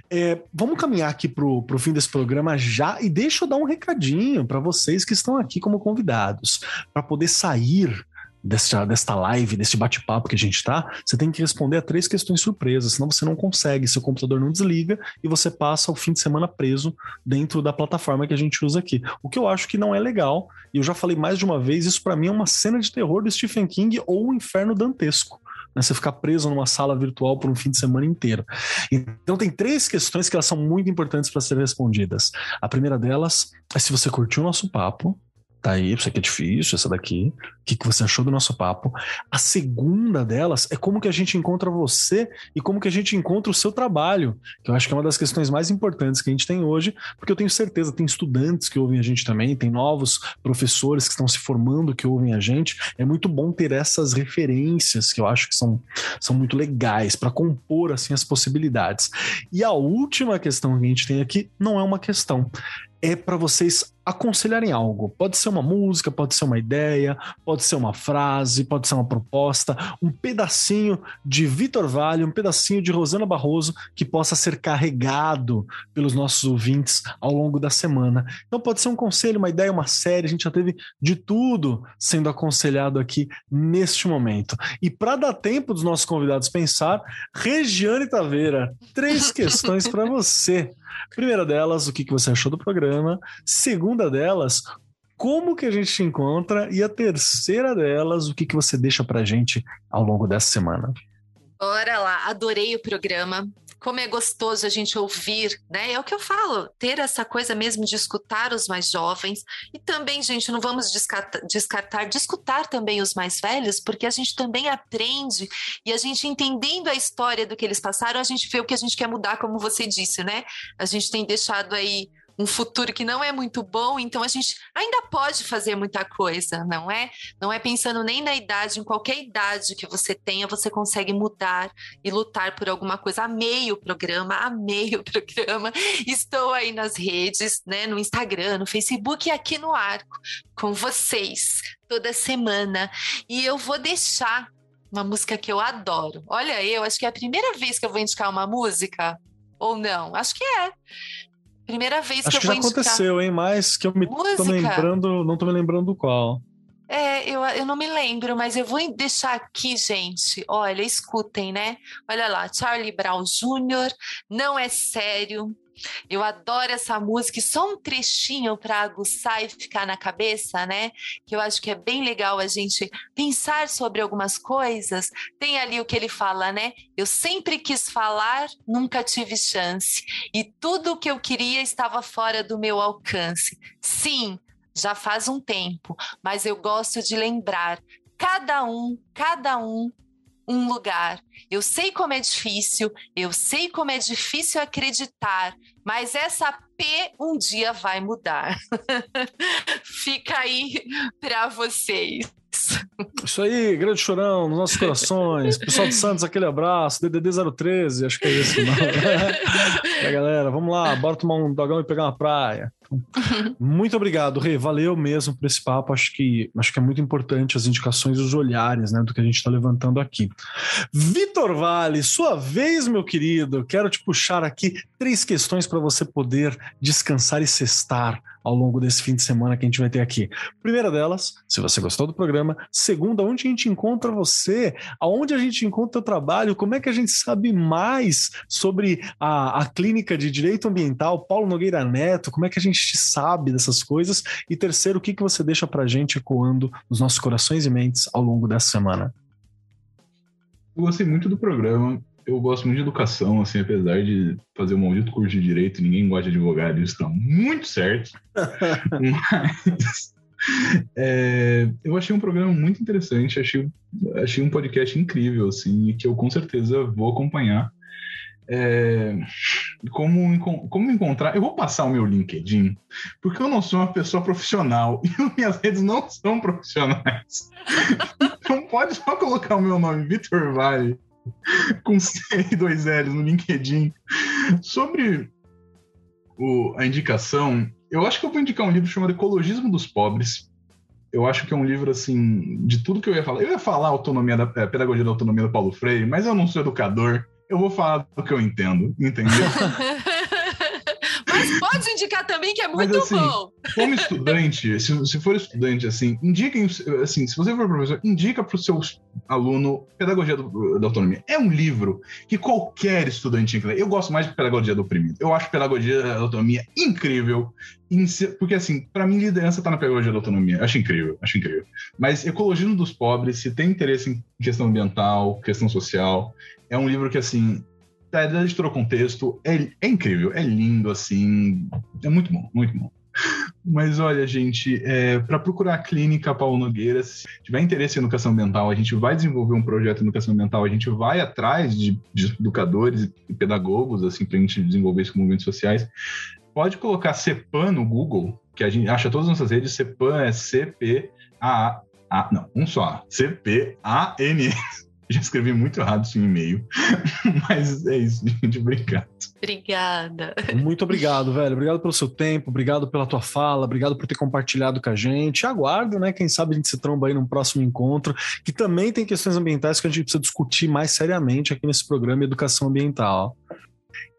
É, vamos caminhar aqui para o fim desse programa já e deixa eu dar um recadinho para vocês que estão aqui como convidados, para poder sair desta, desta live, deste bate-papo que a gente está, você tem que responder a três questões surpresas, senão você não consegue, seu computador não desliga e você passa o fim de semana preso dentro da plataforma que a gente usa aqui. O que eu acho que não é legal, e eu já falei mais de uma vez, isso para mim é uma cena de terror do Stephen King ou um inferno dantesco. Né, você ficar preso numa sala virtual por um fim de semana inteiro. Então tem três questões que elas são muito importantes para serem respondidas. A primeira delas é se você curtiu o nosso papo, tá aí, isso aqui é difícil, essa daqui. O que, que você achou do nosso papo? A segunda delas é como que a gente encontra você e como que a gente encontra o seu trabalho, que eu acho que é uma das questões mais importantes que a gente tem hoje, porque eu tenho certeza, tem estudantes que ouvem a gente também, tem novos professores que estão se formando que ouvem a gente. É muito bom ter essas referências que eu acho que são, são muito legais para compor assim as possibilidades. E a última questão que a gente tem aqui não é uma questão, é para vocês aconselharem algo. Pode ser uma música, pode ser uma ideia, pode ser uma frase, pode ser uma proposta, um pedacinho de Vitor Vale, um pedacinho de Rosana Barroso que possa ser carregado pelos nossos ouvintes ao longo da semana. Então pode ser um conselho, uma ideia, uma série, a gente já teve de tudo sendo aconselhado aqui neste momento. E para dar tempo dos nossos convidados pensar, Regiane Taveira, três questões para você. Primeira delas, o que você achou do programa? Segunda delas, como que a gente te encontra? E a terceira delas, o que, que você deixa pra gente ao longo dessa semana? Bora lá, adorei o programa como é gostoso a gente ouvir, né? É o que eu falo, ter essa coisa mesmo de escutar os mais jovens e também, gente, não vamos descartar, descartar de escutar também os mais velhos, porque a gente também aprende e a gente entendendo a história do que eles passaram, a gente vê o que a gente quer mudar, como você disse, né? A gente tem deixado aí um futuro que não é muito bom, então a gente ainda pode fazer muita coisa, não é? Não é pensando nem na idade, em qualquer idade que você tenha, você consegue mudar e lutar por alguma coisa. Amei o programa, amei o programa. Estou aí nas redes, né, no Instagram, no Facebook e aqui no Arco com vocês toda semana. E eu vou deixar uma música que eu adoro. Olha, eu acho que é a primeira vez que eu vou indicar uma música ou não? Acho que é. Primeira vez Acho que, eu que vou já aconteceu, hein? Mas que eu me Música. tô me lembrando, não tô me lembrando do qual. É, eu, eu não me lembro, mas eu vou deixar aqui, gente. Olha, escutem, né? Olha lá, Charlie Brown Jr., não é sério. Eu adoro essa música, só um trechinho para aguçar e ficar na cabeça, né? Que eu acho que é bem legal a gente pensar sobre algumas coisas. Tem ali o que ele fala, né? Eu sempre quis falar, nunca tive chance. E tudo o que eu queria estava fora do meu alcance. Sim, já faz um tempo, mas eu gosto de lembrar. Cada um, cada um um lugar. Eu sei como é difícil, eu sei como é difícil acreditar, mas essa P um dia vai mudar. Fica aí para vocês. Isso aí, grande chorão nos nossos corações. Pessoal de Santos, aquele abraço. DDD 013, acho que é isso. é, galera, vamos lá, bora tomar um dogão e pegar uma praia. Muito obrigado, Rei. Valeu mesmo por esse papo. Acho que, acho que é muito importante as indicações e os olhares né, do que a gente está levantando aqui. Vitor Vale, sua vez, meu querido. Quero te puxar aqui três questões para você poder descansar e cestar ao longo desse fim de semana que a gente vai ter aqui. Primeira delas, se você gostou do programa. Segunda, onde a gente encontra você? Aonde a gente encontra o trabalho? Como é que a gente sabe mais sobre a, a clínica de direito ambiental Paulo Nogueira Neto? Como é que a gente sabe dessas coisas? E terceiro, o que, que você deixa pra gente ecoando nos nossos corações e mentes ao longo dessa semana? Eu gostei muito do programa eu gosto muito de educação, assim, apesar de fazer um maldito curso de direito, ninguém gosta de advogado, isso está muito certo. Mas é, eu achei um programa muito interessante, achei, achei um podcast incrível, assim, que eu com certeza vou acompanhar. É, como, como encontrar? Eu vou passar o meu LinkedIn, porque eu não sou uma pessoa profissional e minhas redes não são profissionais. Então pode só colocar o meu nome, Vitor Vale, com C e dois L's no LinkedIn. Sobre o, a indicação, eu acho que eu vou indicar um livro chamado Ecologismo dos Pobres. Eu acho que é um livro, assim, de tudo que eu ia falar. Eu ia falar autonomia da, é, pedagogia da autonomia do Paulo Freire, mas eu não sou educador. Eu vou falar do que eu entendo, entendeu? Pode indicar também que é muito Mas, assim, bom. Como estudante, se, se for estudante, assim, indiquem, assim, se você for professor, indica para o seu aluno Pedagogia do, da Autonomia. É um livro que qualquer estudante ler. Eu gosto mais de Pedagogia do Oprimido. Eu acho Pedagogia da Autonomia incrível, porque, assim, para mim, liderança está na Pedagogia da Autonomia. Acho incrível, acho incrível. Mas Ecologismo dos Pobres, se tem interesse em questão ambiental, questão social, é um livro que, assim, da tá, editora Contexto, é, é incrível, é lindo, assim, é muito bom, muito bom. Mas olha, gente, é, para procurar a clínica Paulo Nogueira, se tiver interesse em educação ambiental, a gente vai desenvolver um projeto de educação ambiental, a gente vai atrás de, de educadores e pedagogos, assim, para a gente desenvolver isso com movimentos sociais. Pode colocar CEPAN no Google, que a gente acha todas as nossas redes, CEPAN é C-P-A-A, não, um só, C-P-A-N já escrevi muito errado esse e-mail. Mas é isso, gente. Obrigado. Obrigada. Muito obrigado, velho. Obrigado pelo seu tempo, obrigado pela tua fala, obrigado por ter compartilhado com a gente. Aguardo, né? Quem sabe a gente se tromba aí num próximo encontro, que também tem questões ambientais que a gente precisa discutir mais seriamente aqui nesse programa Educação Ambiental.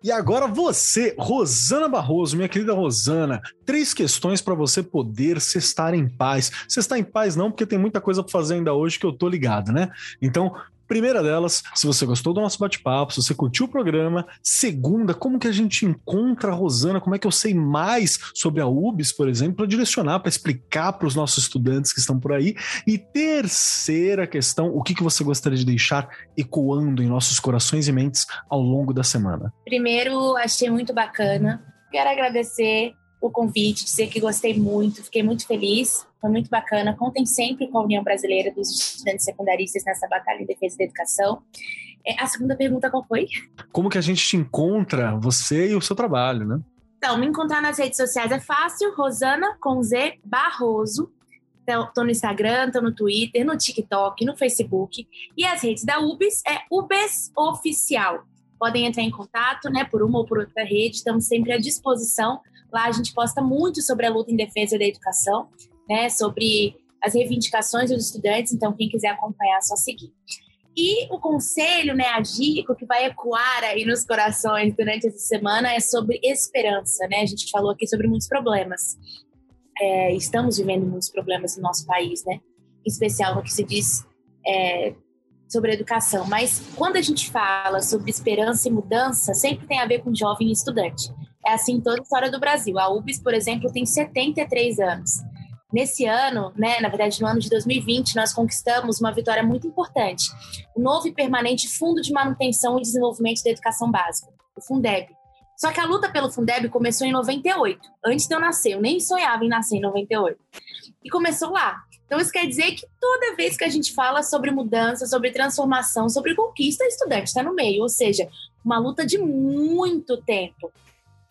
E agora você, Rosana Barroso, minha querida Rosana, três questões para você poder se estar em paz. Você está em paz não, porque tem muita coisa para fazer ainda hoje que eu tô ligado, né? Então, Primeira delas, se você gostou do nosso bate-papo, se você curtiu o programa. Segunda, como que a gente encontra a Rosana? Como é que eu sei mais sobre a UBS, por exemplo, para direcionar, para explicar para os nossos estudantes que estão por aí? E terceira questão, o que, que você gostaria de deixar ecoando em nossos corações e mentes ao longo da semana? Primeiro, achei muito bacana. Quero agradecer o convite, dizer que gostei muito, fiquei muito feliz, foi muito bacana. Contem sempre com a União Brasileira dos Estudantes Secundaristas nessa batalha em defesa da educação. É, a segunda pergunta qual foi? Como que a gente te encontra, você e o seu trabalho, né? Então, me encontrar nas redes sociais é fácil, Rosana com Z Barroso. Então, tô no Instagram, tô no Twitter, no TikTok, no Facebook. E as redes da UBS é UBS Oficial. Podem entrar em contato, né, por uma ou por outra rede, estamos sempre à disposição. Lá a gente posta muito sobre a luta em defesa da educação, né, sobre as reivindicações dos estudantes, então quem quiser acompanhar é só seguir. E o conselho, né, a dica que vai ecoar aí nos corações durante essa semana é sobre esperança, né? A gente falou aqui sobre muitos problemas. É, estamos vivendo muitos problemas no nosso país, né? Em especial no que se diz é, sobre educação. Mas quando a gente fala sobre esperança e mudança, sempre tem a ver com jovem e estudante. É assim toda a história do Brasil. A UBS, por exemplo, tem 73 anos. Nesse ano, né, na verdade no ano de 2020, nós conquistamos uma vitória muito importante. O novo e permanente Fundo de Manutenção e Desenvolvimento da Educação Básica, o Fundeb. Só que a luta pelo Fundeb começou em 98, antes de eu nascer. Eu nem sonhava em nascer em 98. E começou lá. Então isso quer dizer que toda vez que a gente fala sobre mudança, sobre transformação, sobre conquista, estudante está no meio. Ou seja, uma luta de muito tempo.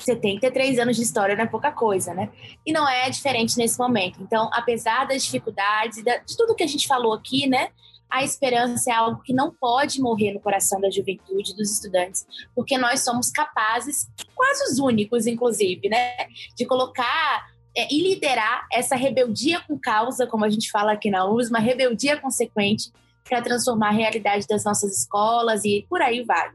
73 anos de história não é pouca coisa, né? E não é diferente nesse momento. Então, apesar das dificuldades, de tudo que a gente falou aqui, né? A esperança é algo que não pode morrer no coração da juventude, dos estudantes, porque nós somos capazes, quase os únicos, inclusive, né? De colocar é, e liderar essa rebeldia com causa, como a gente fala aqui na US, uma rebeldia consequente para transformar a realidade das nossas escolas e por aí vai.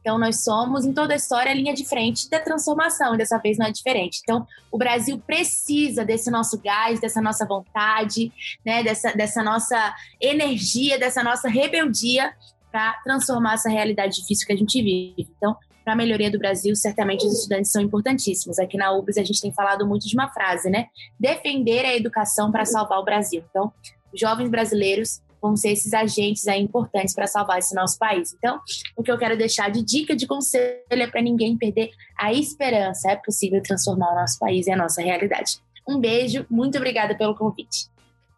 Então, nós somos, em toda a história, a linha de frente da transformação, e dessa vez não é diferente. Então, o Brasil precisa desse nosso gás, dessa nossa vontade, né, dessa, dessa nossa energia, dessa nossa rebeldia para transformar essa realidade difícil que a gente vive. Então, para a melhoria do Brasil, certamente os estudantes são importantíssimos. Aqui na UBS a gente tem falado muito de uma frase, né? Defender a educação para salvar o Brasil. Então, jovens brasileiros vão ser esses agentes aí importantes para salvar esse nosso país. Então, o que eu quero deixar de dica, de conselho é para ninguém perder a esperança. É possível transformar o nosso país e a nossa realidade. Um beijo, muito obrigada pelo convite.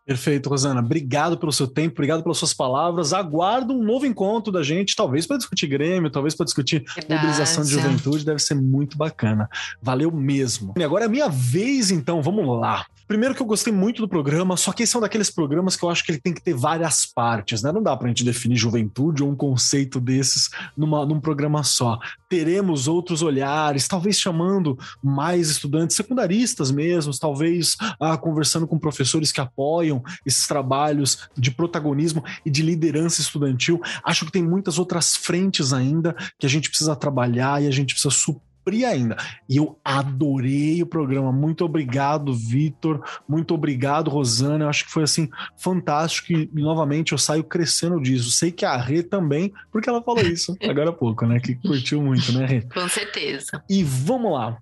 Perfeito, Rosana. Obrigado pelo seu tempo, obrigado pelas suas palavras. Aguardo um novo encontro da gente, talvez para discutir Grêmio, talvez para discutir Verdade. mobilização de juventude. Deve ser muito bacana. Valeu mesmo. E agora é minha vez, então. Vamos lá. Primeiro que eu gostei muito do programa, só que esse é um daqueles programas que eu acho que ele tem que ter várias partes, né? Não dá pra gente definir juventude ou um conceito desses numa, num programa só. Teremos outros olhares, talvez chamando mais estudantes secundaristas mesmo, talvez ah, conversando com professores que apoiam esses trabalhos de protagonismo e de liderança estudantil. Acho que tem muitas outras frentes ainda que a gente precisa trabalhar e a gente precisa supor cumprir ainda. E eu adorei o programa. Muito obrigado, Vitor. Muito obrigado, Rosana. Eu acho que foi assim fantástico e, novamente eu saio crescendo disso. Sei que a Rê também, porque ela falou isso agora há pouco, né? Que curtiu muito, né, Rê? Com certeza. E vamos lá.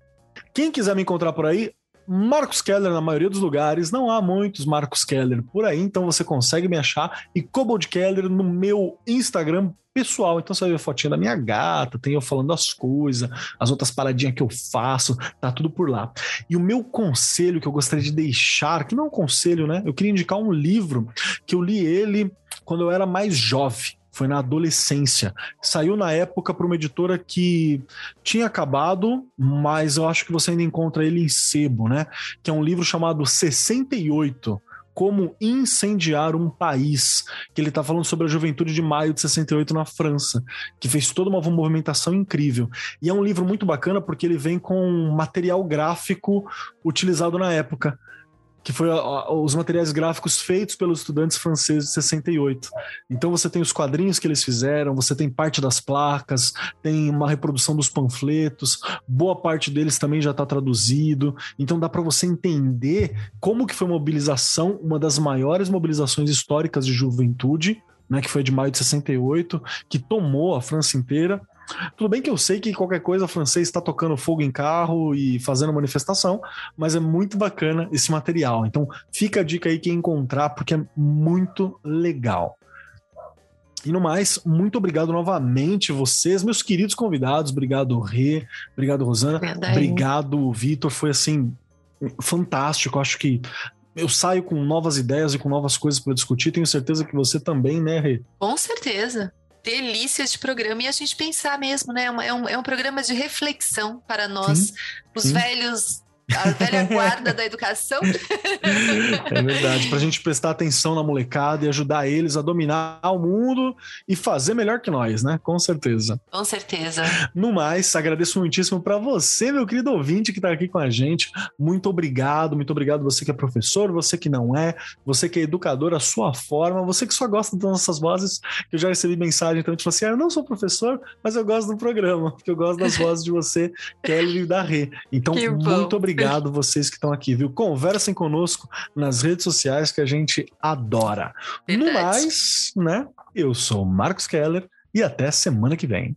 Quem quiser me encontrar por aí, Marcos Keller na maioria dos lugares, não há muitos Marcos Keller por aí, então você consegue me achar e Cobold Keller no meu Instagram pessoal. Então você vai ver a fotinha da minha gata, tem eu falando as coisas, as outras paradinhas que eu faço, tá tudo por lá. E o meu conselho que eu gostaria de deixar, que não é um conselho, né? Eu queria indicar um livro que eu li ele quando eu era mais jovem foi na adolescência. Saiu na época para uma editora que tinha acabado, mas eu acho que você ainda encontra ele em sebo, né? Que é um livro chamado 68. Como incendiar um país, que ele está falando sobre a juventude de maio de 68 na França, que fez toda uma movimentação incrível. E é um livro muito bacana porque ele vem com material gráfico utilizado na época que foi os materiais gráficos feitos pelos estudantes franceses de 68. Então você tem os quadrinhos que eles fizeram, você tem parte das placas, tem uma reprodução dos panfletos, boa parte deles também já está traduzido. Então dá para você entender como que foi a mobilização, uma das maiores mobilizações históricas de juventude, né, que foi de maio de 68, que tomou a França inteira tudo bem que eu sei que qualquer coisa francês está tocando fogo em carro e fazendo manifestação, mas é muito bacana esse material. Então fica a dica aí que encontrar, porque é muito legal. E no mais, muito obrigado novamente vocês, meus queridos convidados. Obrigado, Rê. Obrigado, Rosana. Verdade. Obrigado, Vitor. Foi assim fantástico. Acho que eu saio com novas ideias e com novas coisas para discutir. Tenho certeza que você também, né, Rê? Com certeza. Delícia de programa e a gente pensar mesmo, né? É um, é um programa de reflexão para nós, sim, os sim. velhos a velha guarda da educação. É verdade, para a gente prestar atenção na molecada e ajudar eles a dominar o mundo e fazer melhor que nós, né? Com certeza. Com certeza. No mais, agradeço muitíssimo para você, meu querido ouvinte que está aqui com a gente. Muito obrigado, muito obrigado você que é professor, você que não é, você que é educador a sua forma, você que só gosta das nossas vozes. Eu já recebi mensagem então, tipo assim: ah, eu não sou professor, mas eu gosto do programa, porque eu gosto das vozes de você, Kelly da Rê. Então, muito obrigado obrigado vocês que estão aqui, viu? Conversem conosco nas redes sociais que a gente adora. Verdade. No mais, né? Eu sou Marcos Keller e até semana que vem.